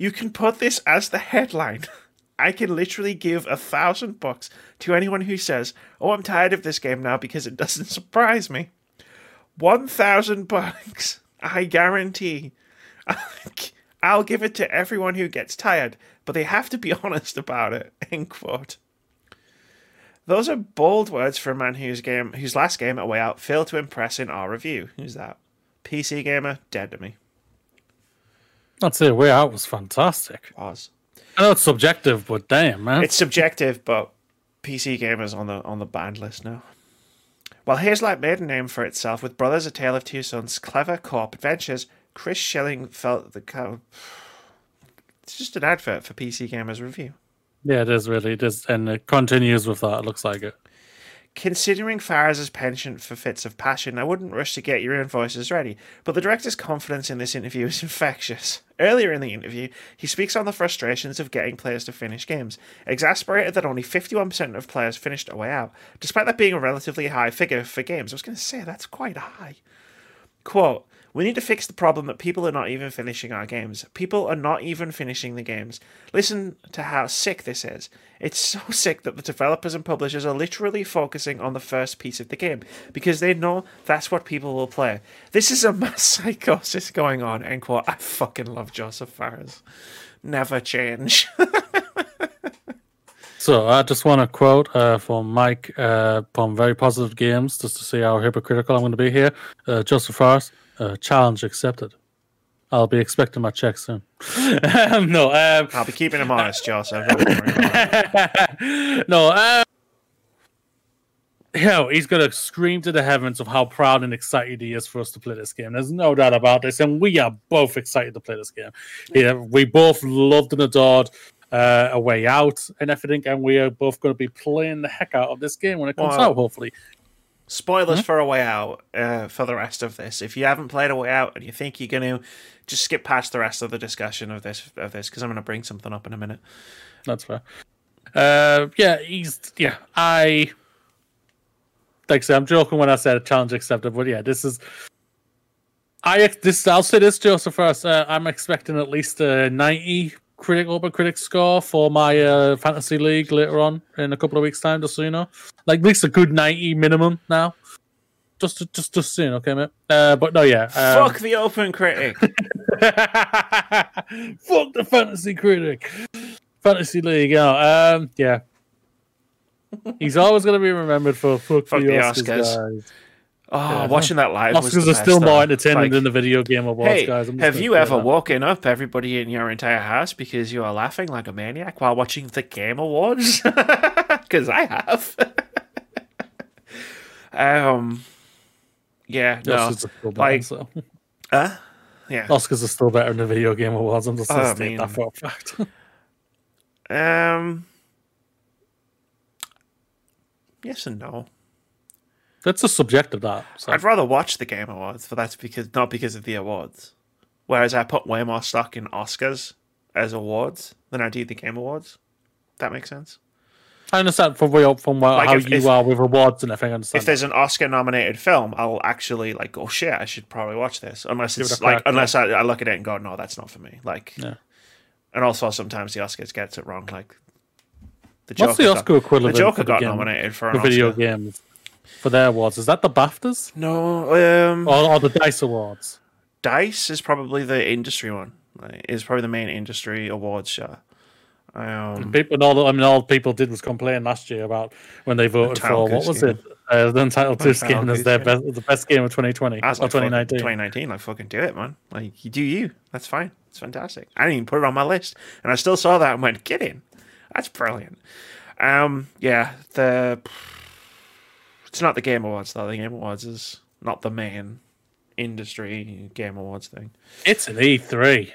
You can put this as the headline. I can literally give a thousand bucks to anyone who says, "Oh, I'm tired of this game now because it doesn't surprise me." One thousand bucks, I guarantee. I'll give it to everyone who gets tired, but they have to be honest about it. End quote. Those are bold words for a man whose game, whose last game, A Way Out, failed to impress in our review. Who's that? PC gamer, dead to me. I'd say Way Out was fantastic. Was. I know it's subjective, but damn, man. It's subjective, but PC Gamer's on the on the banned list now. While Hazelight made a name for itself with Brothers: A Tale of Two Sons' clever co-op adventures, Chris Schilling felt the cow. It's just an advert for PC Gamer's review. Yeah, it is really. It is, and it continues with that. It looks like it. Considering Fares's penchant for fits of passion, I wouldn't rush to get your invoices ready, but the director's confidence in this interview is infectious. Earlier in the interview, he speaks on the frustrations of getting players to finish games, exasperated that only 51% of players finished a way out, despite that being a relatively high figure for games. I was going to say, that's quite high. Quote, we need to fix the problem that people are not even finishing our games. People are not even finishing the games. Listen to how sick this is. It's so sick that the developers and publishers are literally focusing on the first piece of the game because they know that's what people will play. This is a mass psychosis going on. End quote. I fucking love Josef Fares. Never change. so I just want to quote uh, from Mike uh, from Very Positive Games, just to see how hypocritical I'm going to be here. Uh, Josef Fares, uh, challenge accepted. I'll be expecting my check soon. um, no, um, I'll be keeping him honest, Josef. no, uh, you know, he's going to scream to the heavens of how proud and excited he is for us to play this game. There's no doubt about this, and we are both excited to play this game. Yeah, we both loved and adored uh, A Way Out and everything, and we are both going to be playing the heck out of this game when it comes out, hopefully. Spoilers mm-hmm. for A Way Out uh, for the rest of this. If you haven't played A Way Out and you think you're going to just skip past the rest of the discussion of this of this because I'm going to bring something up in a minute. That's fair. Uh, yeah, he's yeah. I like I said, I'm joking when I said a challenge accepted, but yeah, this is. I this I'll say this Josef Fares. Uh, I'm expecting at least a 90 critic open critic score for my uh, fantasy league later on in a couple of weeks time just so you know. Like at least a good 90 minimum now. Just just just soon okay mate? Uh, but no yeah um... fuck the open critic. Fuck the fantasy critic. Fantasy league yeah um yeah. He's always going to be remembered for fuck, fuck the, the oscars, oscars. Oh, watching that live Oscars are still more entertaining like, than the video game awards, hey, guys. have you ever that. woken up everybody in your entire house because you are laughing like a maniac while watching the game awards? Because I have. um, yeah, no, like, so. uh, yeah, Oscars are still better than the video game awards. I'm just oh, saying that for a fact. um, yes and no. That's a subjective that. So. I'd rather watch the Game Awards, but that's because not because of the awards. Whereas I put way more stock in Oscars as awards than I do the Game Awards. That makes sense. I understand from up from like how if, you if, are with awards and everything. I understand if there's an Oscar-nominated film, I'll actually like, oh shit, I should probably watch this. Unless it's like, unless I, I, look at it and go, no, that's not for me. Like, yeah. and also sometimes the Oscars gets it wrong. Like, the Joker What's the Oscar got, equivalent? The Joker got game, nominated for the video games for their awards. Is that the BAFTAs? No, um, or, or the Dice Awards. Dice is probably the industry one. Like, is probably the main industry awards show. Um, People, and all I mean, all people did was complain last year about when they voted for what was Game. it? Uh, the Untitled Goose Untitled Game as their best, the best game of 2020 I or like, fucking 2019. 2019, like fucking do it, man. Like you do you. That's fine. It's fantastic. I didn't even put it on my list, and I still saw that and went, "Get in." That's brilliant. Um, yeah, the it's not the Game Awards though. The Game Awards is not the main industry Game Awards thing. It's an E E3.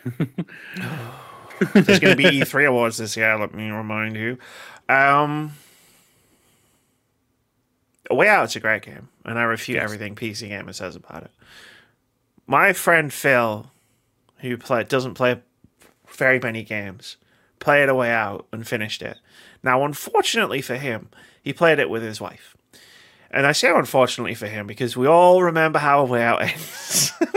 There's going to be E3 awards this year. Let me remind you. Um, A Way Out's a great game, and I refute everything PC Gamer says about it. My friend Phil, who play, doesn't play very many games, played A Way Out and finished it. Now, unfortunately for him, he played it with his wife. And I say unfortunately for him because we all remember how A Way Out ends.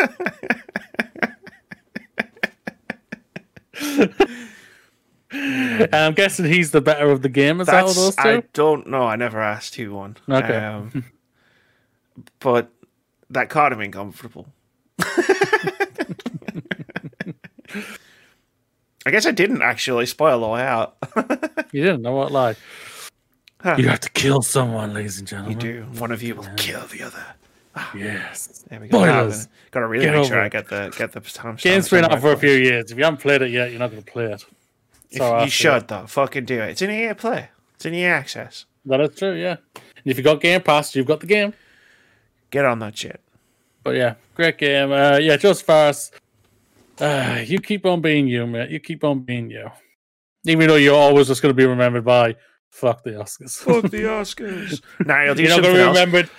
and I'm guessing he's the better of the gamers out of those two. I don't know. I never asked who won. Okay. Um, but that caught him uncomfortable. I guess I didn't actually spoil the way out. You didn't know what like. Huh. You have to kill someone, ladies and gentlemen. you do. One of you will kill the other. Yes. There we go. Now I'm Spoilers. gonna- Gotta really Get make sure I it. get the get the time. Game's been out for a few years. If you haven't played it yet, you're not going to play it. So you should though. Fucking do it. It's an EA play. It's an EA access. That is true, yeah. And if you got Game Pass, you've got the game. Get on that shit. But yeah, great game. Uh, yeah, just fast. Uh, you keep on being you, mate. You keep on being you. Even though you're always just going to be remembered by fuck the Oscars. Fuck the Oscars. nah, you'll do you're not going to be else. remembered.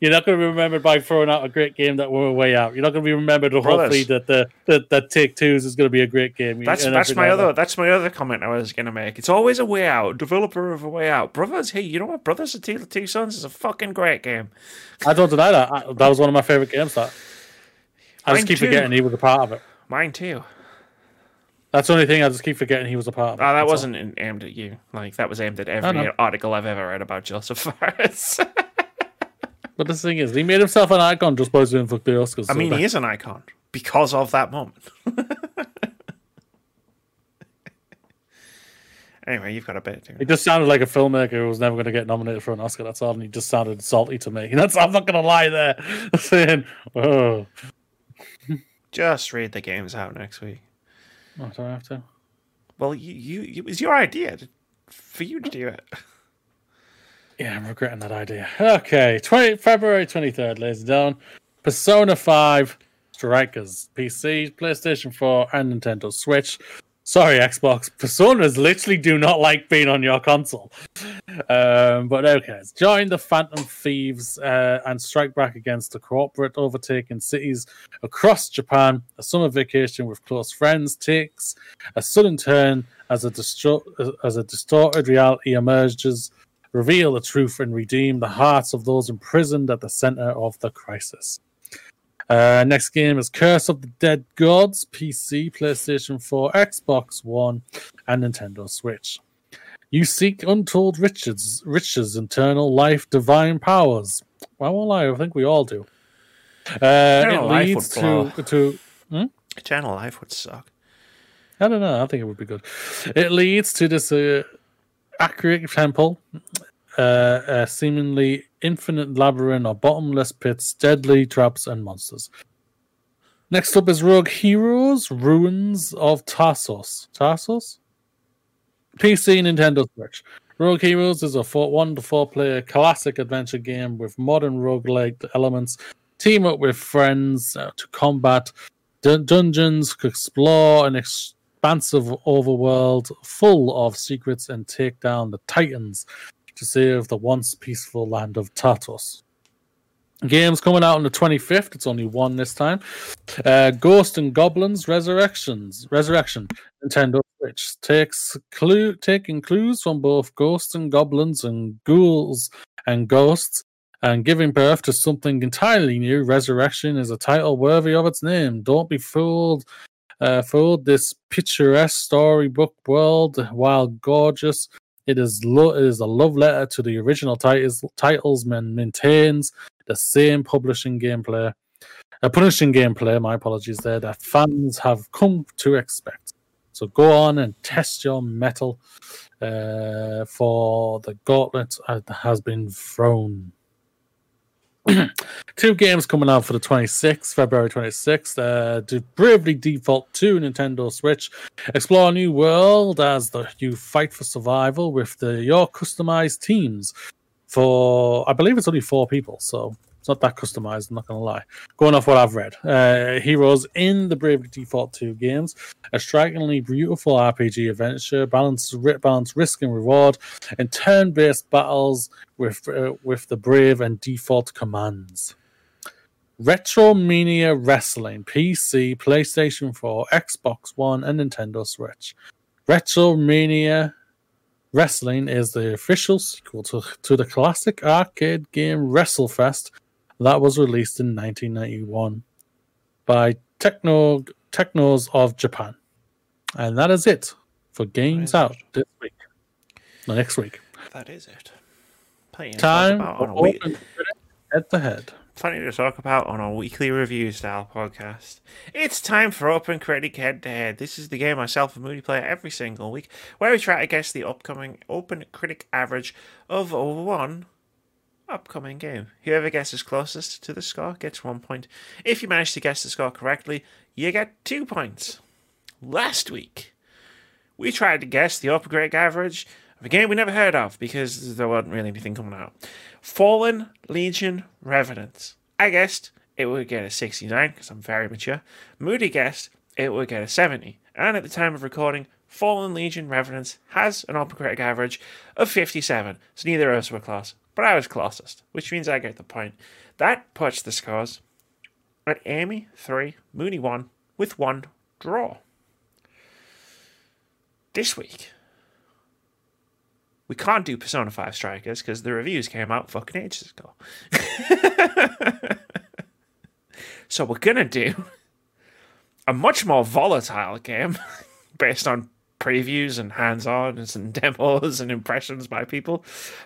You're not going to be remembered by throwing out a great game that were way out. You're not going to be remembered Brothers. hopefully that the that, that Take twos is going to be a great game. That's that's my like other that's my other comment I was gonna make. It's always a way out. Developer of a way out. Brothers, hey, you know what? Brothers of Two, Two Sons is a fucking great game. I don't deny that. I, that was one of my favorite games. That I Mine just keep too. forgetting he was a part of it. Mine too. That's the only thing I just keep forgetting he was a part of. it. Oh, that That's wasn't in- aimed at you. Like that was aimed at every article I've ever read about Josef Fares. But the thing is, he made himself an icon just by doing fuck the Oscars. I so mean, that- he is an icon because of that moment. anyway, you've got a bit. He just sounded like a filmmaker who was never going to get nominated for an Oscar. That's all, and he just sounded salty to me. That's I'm not going to lie there, saying, "Oh, Just read the games out next week. Oh I have to?" Well, you, you it was your idea to, for you to do it. Yeah, I'm regretting that idea. Okay, 20, February 23rd, ladies and gentlemen. Persona 5 Strikers, PC, PlayStation 4, and Nintendo Switch. Sorry, Xbox. Personas literally do not like being on your console. Um, but okay, join the Phantom Thieves uh, and strike back against the corporate overtaking cities across Japan. A summer vacation with close friends takes a sudden turn as a, distro- as a distorted reality emerges reveal the truth and redeem the hearts of those imprisoned at the center of the crisis. Uh, next game is Curse of the Dead Gods, PC, PlayStation 4, Xbox One, and Nintendo Switch. You seek untold riches, riches, internal life, divine powers. Well, I won't lie, I think we all do. Uh, it leads to, to Eternal Life would suck. I don't know. I think it would be good. It leads to this uh, accurate temple, uh, a seemingly infinite labyrinth of bottomless pits, deadly traps, and monsters. Next up is Rogue Heroes: Ruins of Tasos. Tasos. PC, Nintendo Switch. Rogue Heroes is a four, one to four player classic adventure game with modern roguelike elements. Team up with friends uh, to combat dun- dungeons, explore an expansive overworld full of secrets, and take down the titans to save the once peaceful land of Tasos. Game's coming out on the 25th. It's only one this time. Uh, Ghost and Goblins Resurrections. Resurrection. Nintendo Switch takes clue taking clues from both ghosts and goblins and ghouls and ghosts and giving birth to something entirely new. Resurrection is a title worthy of its name. Don't be fooled. Uh, fooled. This picturesque storybook world, while gorgeous, it is lo- it is a love letter to the original titles. Titles and maintains the same publishing gameplay, uh, punishing gameplay. My apologies there. That fans have come to expect. So go on and test your metal uh, for the gauntlet that has been thrown. Two games coming out for the 26th, February 26th. Uh, to Bravely Default 2 Nintendo Switch. Explore a new world as the, you fight for survival with the, your customized teams. For I believe it's only four people, so not that customized. I'm not gonna lie. Going off what I've read, uh, heroes in the Bravely Default 2 games, a strikingly beautiful RPG adventure, balance balance risk and reward, and turn-based battles with uh, with the brave and default commands. Retromania Wrestling, PC, PlayStation 4, Xbox One, and Nintendo Switch. Retromania Wrestling is the official sequel to, to the classic arcade game WrestleFest that was released in 1991 by Techno Technos of Japan. And that is it for games out this week. No, next week. That is it. Plenty to Time talk about for on a week- head to head. plenty to talk about on our weekly review style podcast. It's time for OpenCritic Head to Head. This is the game myself and Moody play every single week, where we try to guess the upcoming OpenCritic average of over one upcoming game. Whoever guesses closest to the score gets one point. If you manage to guess the score correctly, you get two points. Last week, we tried to guess the OpenCritic average of a game we never heard of because there wasn't really anything coming out. Fallen Legion Revenants. I guessed it would get a 69 because I'm very mature. Moody guessed it would get a 70. And at the time of recording, Fallen Legion Revenants has an OpenCritic average of 57. So neither of us were close. But I was closest, which means I get the point. That puts the scores at Amy 3, Moody 1, with one draw. This week, we can't do Persona 5 Strikers because the reviews came out fucking ages ago. so we're gonna do a much more volatile game based on previews and hands-on and demos and impressions by people.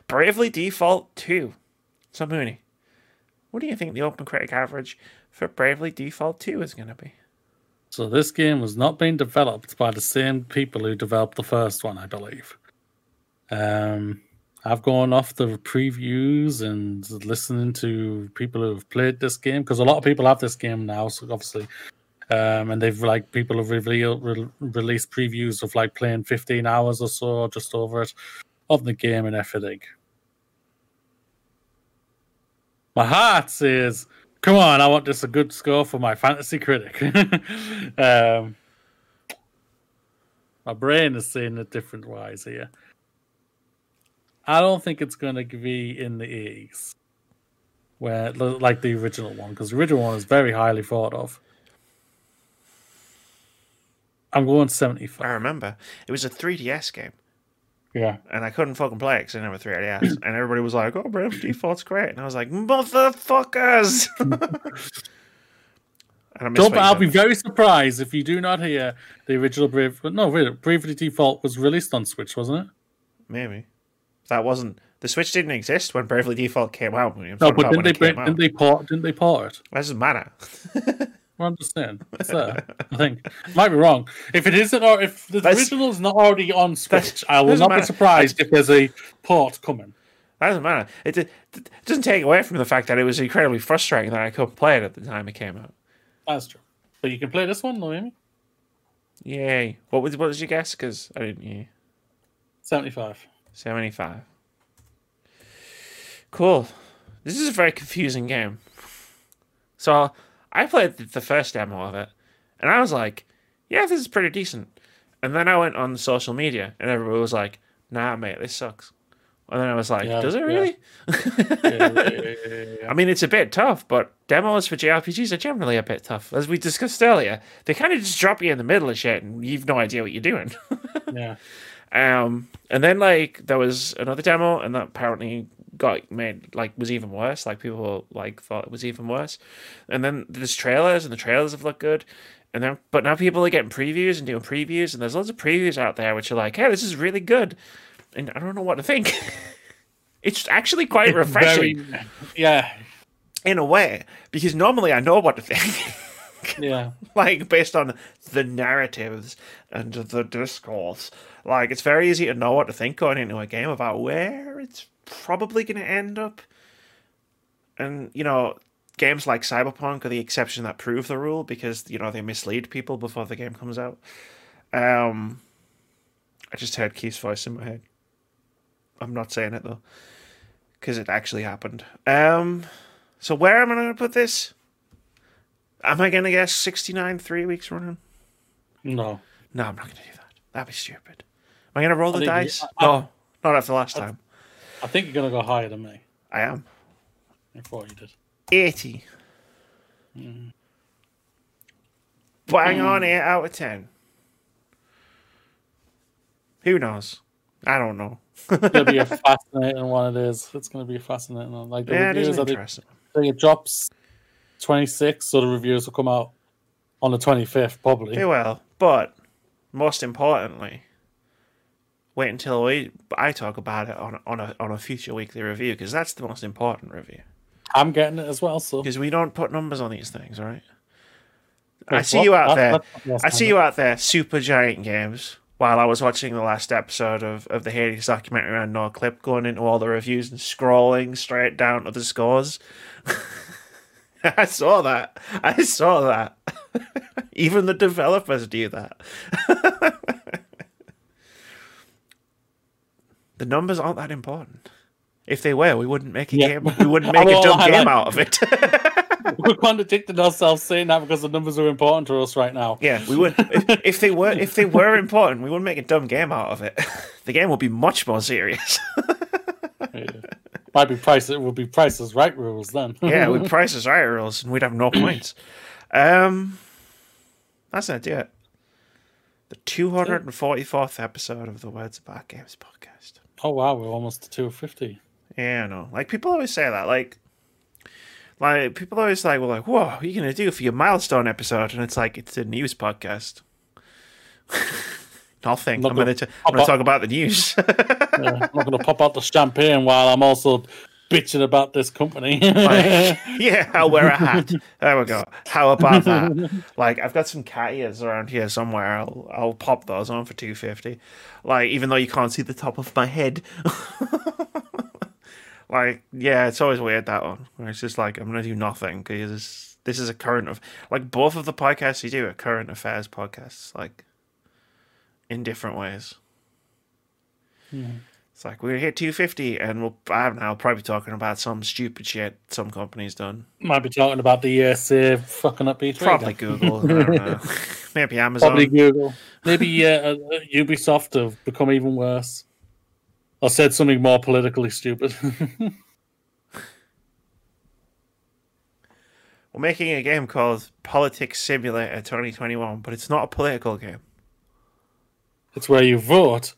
Bravely Default 2. So Mooney, what do you think the OpenCritic average for Bravely Default 2 is gonna be? So this game was not being developed by the same people who developed the first one, I believe. Um, I've gone off the previews and listening to people who have played this game because a lot of people have this game now. So obviously, um, and they've like people have revealed re- released previews of like playing 15 hours or so just over it of the game and everything. My heart says, "Come on, I want this a good score for my fantasy critic." um, my brain is saying it different wise here. I don't think it's going to be in the 80s, where like the original one, because the original one is very highly thought of. I'm going 75. I remember it was a 3DS game. Yeah. and I couldn't fucking play it because I didn't 3DS. and everybody was like, "Oh, Bravely Default's great," and I was like, "Motherfuckers!" Don't, I'll be very surprised if you do not hear the original Brave. No, really, Bravely Default was released on Switch, wasn't it? Maybe that wasn't the Switch didn't exist when Bravely Default came out. I'm No, but didn't they, didn't they port? Didn't they port it? That doesn't matter. I'm just saying. It's there. I think. Might be wrong. If it isn't, or if the That's- original is not already on Switch, I will doesn't matter. be surprised if there's a port coming. That doesn't matter. It, it, it doesn't take away from the fact that it was incredibly frustrating that I couldn't play it at the time it came out. That's true. But you can play this one, Noemi. Yay! What was what was your guess? Because I didn't hear. 75. 75. Cool. This is a very confusing game. So I played the- first demo of it, and I was like, "Yeah, this is pretty decent." And then I went on social media, and everybody was like, "Nah, mate, this sucks." And then I was like, Yeah, "Does it really?" Yeah, yeah. I mean, it's a bit tough, but demos for JRPGs are generally a bit tough. As we discussed earlier, they kind of just drop you in the middle of shit, and you've no idea what you're doing. yeah. Um, and then like there was another demo, and that apparently got made like was even worse. Like people like thought it was even worse. And then there's trailers, and the trailers have looked good. And then, but now people are getting previews and doing previews, and there's lots of previews out there which are like, "Hey, this is really good," and I don't know what to think. it's actually quite refreshing Very, yeah. in a way because normally I know what to think. Yeah. like based on the narratives and the discourse. Like it's very easy to know what to think going into a game about where it's probably going to end up. And you know, games like Cyberpunk are the exception that prove the rule because you know they mislead people before the game comes out. Um, I just heard Keith's voice in my head. I'm not saying it though, because it actually happened. Um, so where am I going to put this? Am I going to guess 69 three weeks running? No. No, I'm not going to do that. That'd be stupid. Am I going to roll the dice? I- no, not after last time. I think you're gonna go higher than me. I am. I thought you did. 80. Bang hmm. on 8 out of 10. Who knows? I don't know. It'll be a fascinating one. It is. It's gonna be a fascinating one. Like the yeah, it is reviews, I think, interesting. I think it drops 26, so the reviews will come out on the 25th, probably. They will. But most importantly, wait until we I talk about it on, on, a, on a future weekly review because that's the most important review. I'm getting it as well. So Because we don't put numbers on these things, right? I see what? you out That- there. I see you out there, Supergiant Games. While I was watching the last episode of, of the Hades documentary on Noclip, going into all the reviews and scrolling straight down to the scores. I saw that. I saw that. Even the developers do that. the numbers aren't that important. If they were, we wouldn't make a Yeah. game. We wouldn't make a dumb game highlight- out of it. We're contradicting ourselves saying that because the numbers are important to us right now. Yeah, we would. If, if they were, if they were important, we wouldn't make a dumb game out of it. The game would be much more serious. Yeah. Might be price. It would be prices right rules then. yeah, with prices right rules, and we'd have no points. Um, that's do it. The two hundred and forty-fourth episode of the Words About Games podcast. Oh wow, we're almost to 250. Yeah, I know. Like people always say that. Like, like people always like, well, like, whoa, what are you gonna do for your milestone episode? And it's like it's a news podcast. Nothing. Not I'm gonna, gonna t- I'm gonna talk about the news. Yeah, I'm not going to pop out the champagne while I'm also bitching about this company. Like, yeah, I'll wear a hat. There we go. How about that? Like, I've got some cat ears around here somewhere. I'll I'll pop those on for two fifty. Like, even though you can't see the top of my head. like, yeah, it's always weird that one. It's just like I'm gonna do nothing because this is a current of like both of the podcasts you do are current affairs podcasts, like in different ways. It's like we're hit 250, and we'll I don't know, I'll probably be talking about some stupid shit some company's done. Might be talking about the ESA fucking up E3. Probably. Google. I don't know. Maybe Amazon. Probably Google. Maybe uh, uh, Ubisoft have become even worse. Or said something more politically stupid. We're making a game called Politics Simulator 2021, but it's not a political game. it's where you vote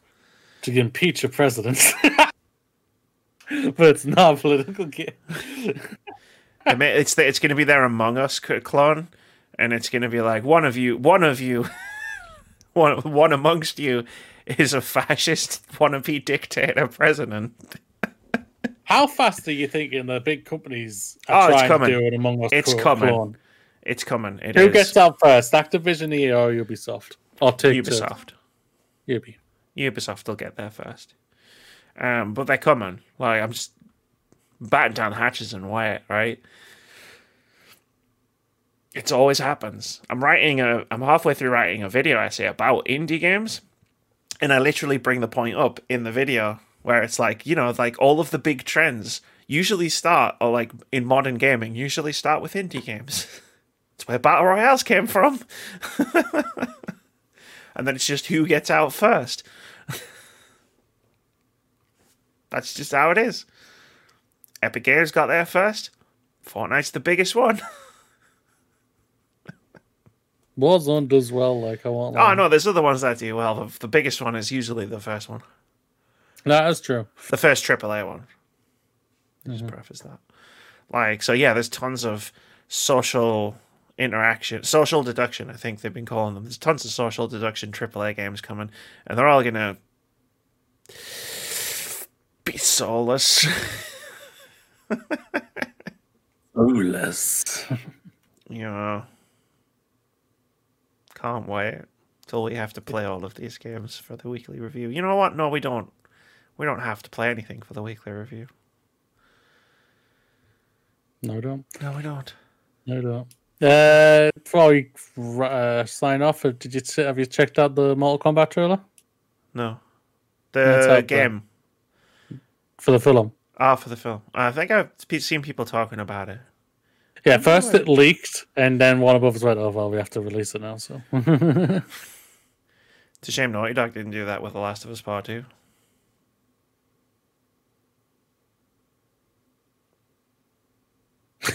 to impeach a president. but it's not a political game. I mean, it's it's going to be their Among Us clone, and it's going to be like one of you, one of you, one one amongst you is a fascist wannabe dictator president. How fast are you thinking the big companies Oh, are it's coming. to do it among us? It's clo- coming. clone? It's coming. It Who is gets out first? Activision, EA, or Ubisoft? Or Take Ubisoft. Ubi. Ubisoft will get there first. Um, but they're coming. Like I'm just batting down hatches and wait, right? It's always happens. I'm writing a I'm halfway through writing a video essay about indie games, and I literally bring the point up in the video where it's like, you know, like all of the big trends usually start or like in modern gaming, usually start with indie games. It's where battle royales came from. and then it's just who gets out first. That's just how it is. Epic Games got there first. Fortnite's the biggest one. Warzone does well, like I want. Oh no, there's other ones that do well. The, the biggest one is usually the first one, that is true. the first AAA one. Mm-hmm. Just preface that. Like so, yeah. There's tons of social interaction, social deduction. I think they've been calling them. There's tons of social deduction AAA games coming, and they're all gonna be soulless. Know, can't wait till we have to play all of these games for the weekly review. You know what? No, we don't. We don't have to play anything for the weekly review. No, we don't. No, we don't. No, we don't. Uh, before we uh, sign off, did you have you checked out the Mortal Kombat trailer No. The game. there. For the film? Ah, for the film. I think I've seen people talking about it. Yeah, first it leaked, and then Warner Bros went, "Oh well, we have to release it now." So It's a shame Naughty Dog didn't do that with The Last of Us Part 2.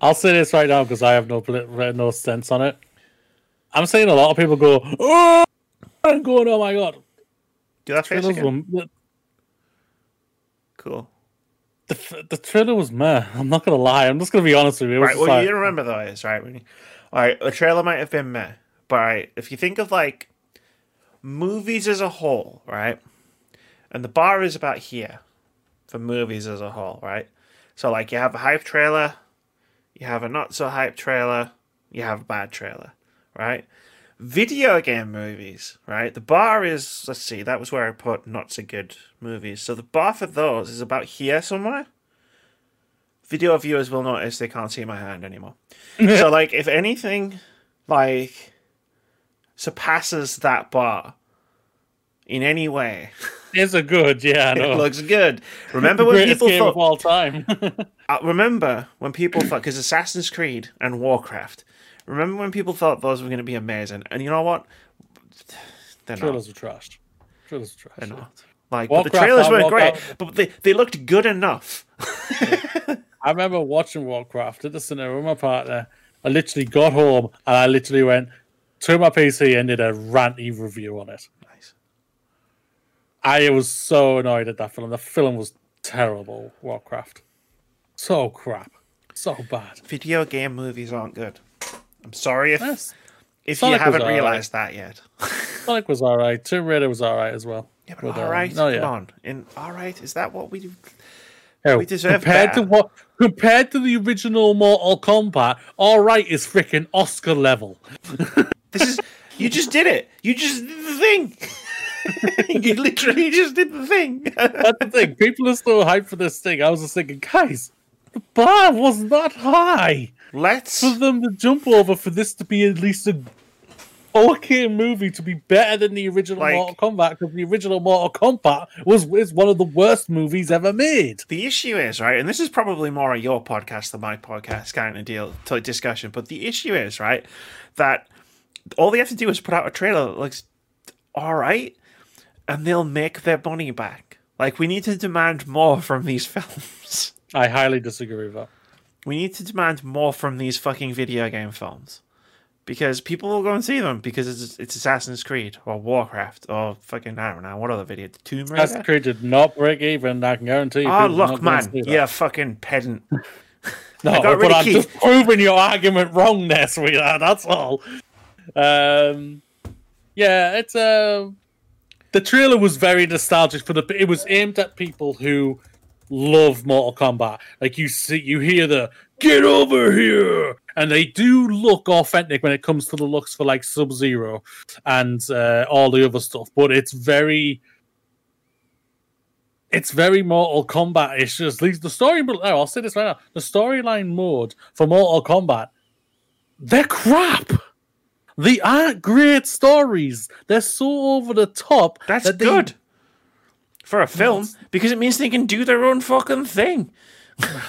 I'll say this right now because I have no no sense on it. I'm seeing a lot of people go, "Oh," and going, "Oh my god!" Do that face Trailers again? were- Cool. the the trailer was meh. I'm not gonna lie. I'm just gonna be honest with you. Right, well, like- you remember though is right. You, all right, the trailer might have been meh, but right, if you think of like movies as a whole, right, and the bar is about here for movies as a whole, right. So like you have a hype trailer, you have a not so hype trailer, you have a bad trailer, right. Video game movies, right? The bar is let's see, that was where I put not so good movies. So the bar for those is about here somewhere video viewers will notice they can't see my hand anymore. so like if anything like surpasses that bar in any way, it's a good, yeah. I it looks good. Remember when people thought all time. uh, remember when people thought because Assassin's Creed and Warcraft. Remember when people thought those were going to be amazing, and you know what? They're not. trailers were trashed. Trailers were They're trashed. not. Like, the trailers uh, weren't great, out- but they, they looked good enough. I remember watching Warcraft at the cinema with my partner. I literally got home and I literally went to my PC and did a ranty review on it. Nice. I was so annoyed at that film. The film was terrible. Warcraft, so crap, so bad. Video game movies aren't good. I'm sorry if Yes. if Sonic you haven't realized that yet. Sonic was all right. Tomb Raider was all right as well. Yeah, but all um, right, oh, come yeah. on. In all right, is that what we do? Oh, We deserve compared better. to what compared to the original Mortal Kombat, all right is freaking Oscar level. This is you just did it. You just did the thing. you literally just did the thing. That's the thing. People are so hyped for this thing. I was just thinking, guys, the bar wasn't high Let's for them to jump over for this to be at least a okay movie to be better than the original Like- Mortal Kombat because the original Mortal Kombat was is one of the worst movies ever made. the issue is right, and this is probably more a your podcast than my podcast kind of deal to discussion. But the issue is right that all they have to do is put out a trailer that looks all right, and they'll make their money back. Like we need to demand more from these films. I highly disagree with that. We need to demand more from these fucking video game films. Because people will go and see them because it's, it's Assassin's Creed or Warcraft or fucking I don't know what other video The Tomb Raider. Assassin's Creed did not break even. I can guarantee you. Oh look, man, yeah, fucking pedant. No, got but I'm just proving your argument wrong there, sweetheart. That's all. Um, yeah, it's uh, the trailer was very nostalgic for the. It was aimed at people who love Mortal Kombat. Like you see, you hear the "Get over here," and they do look authentic when it comes to the looks for like Sub Zero and uh, all the other stuff. But it's very it's very Mortal Kombat. It's just the story. Oh, I'll say this right now: the storyline mode for Mortal Kombat, they're crap. They aren't great stories. They're so over the top. That's that good for a film because it means they can do their own fucking thing.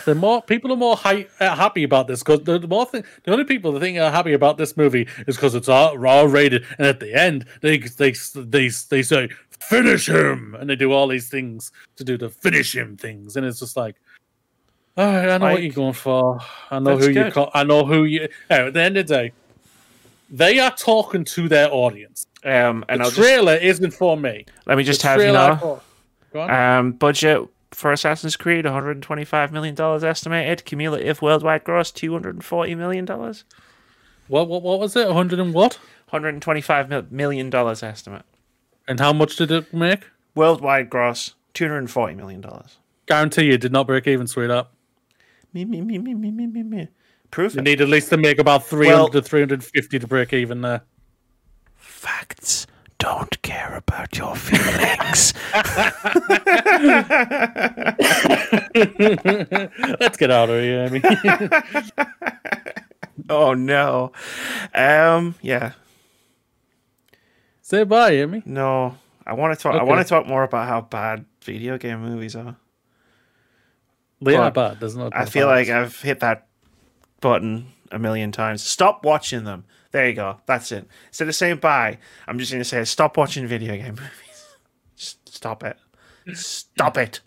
The more people are more hi- uh, happy about this because the, the more thing, the only people that think are happy about this movie is because it's all raw rated, and at the end they they they they say finish him, and they do all these things to do the finish him things, and it's just like, all right, I know what you're going for. I know that's who you good. call. I know who you. Anyway, at the end of the day, they are talking to their audience. Um, and The I'll just trailer isn't for me. let me just The have you trailer know. For- Go on. Um, budget for Assassin's Creed: 125 million dollars estimated. Cumulative worldwide gross: 240 million dollars. what, what what was it? 100 and what? 125 mil- million dollars estimate. And how much did it make? Worldwide gross: 240 million dollars. Guarantee you did not break even, sweetheart. Me me me me me me me me. Prove You it. need at least to make about 300 Well- to 350 to break even there. Facts don't care about your feelings. Let's get out of here, Amy. oh no. Um. Yeah. Say bye, Amy. No. I want to talk. I want to talk more about how bad video game movies are. They are bad. There's no. I feel like I've hit that button a million times. Stop watching them. There you go. That's it. Instead of saying bye, I'm just going to say stop watching video game movies. Stop it. Stop it.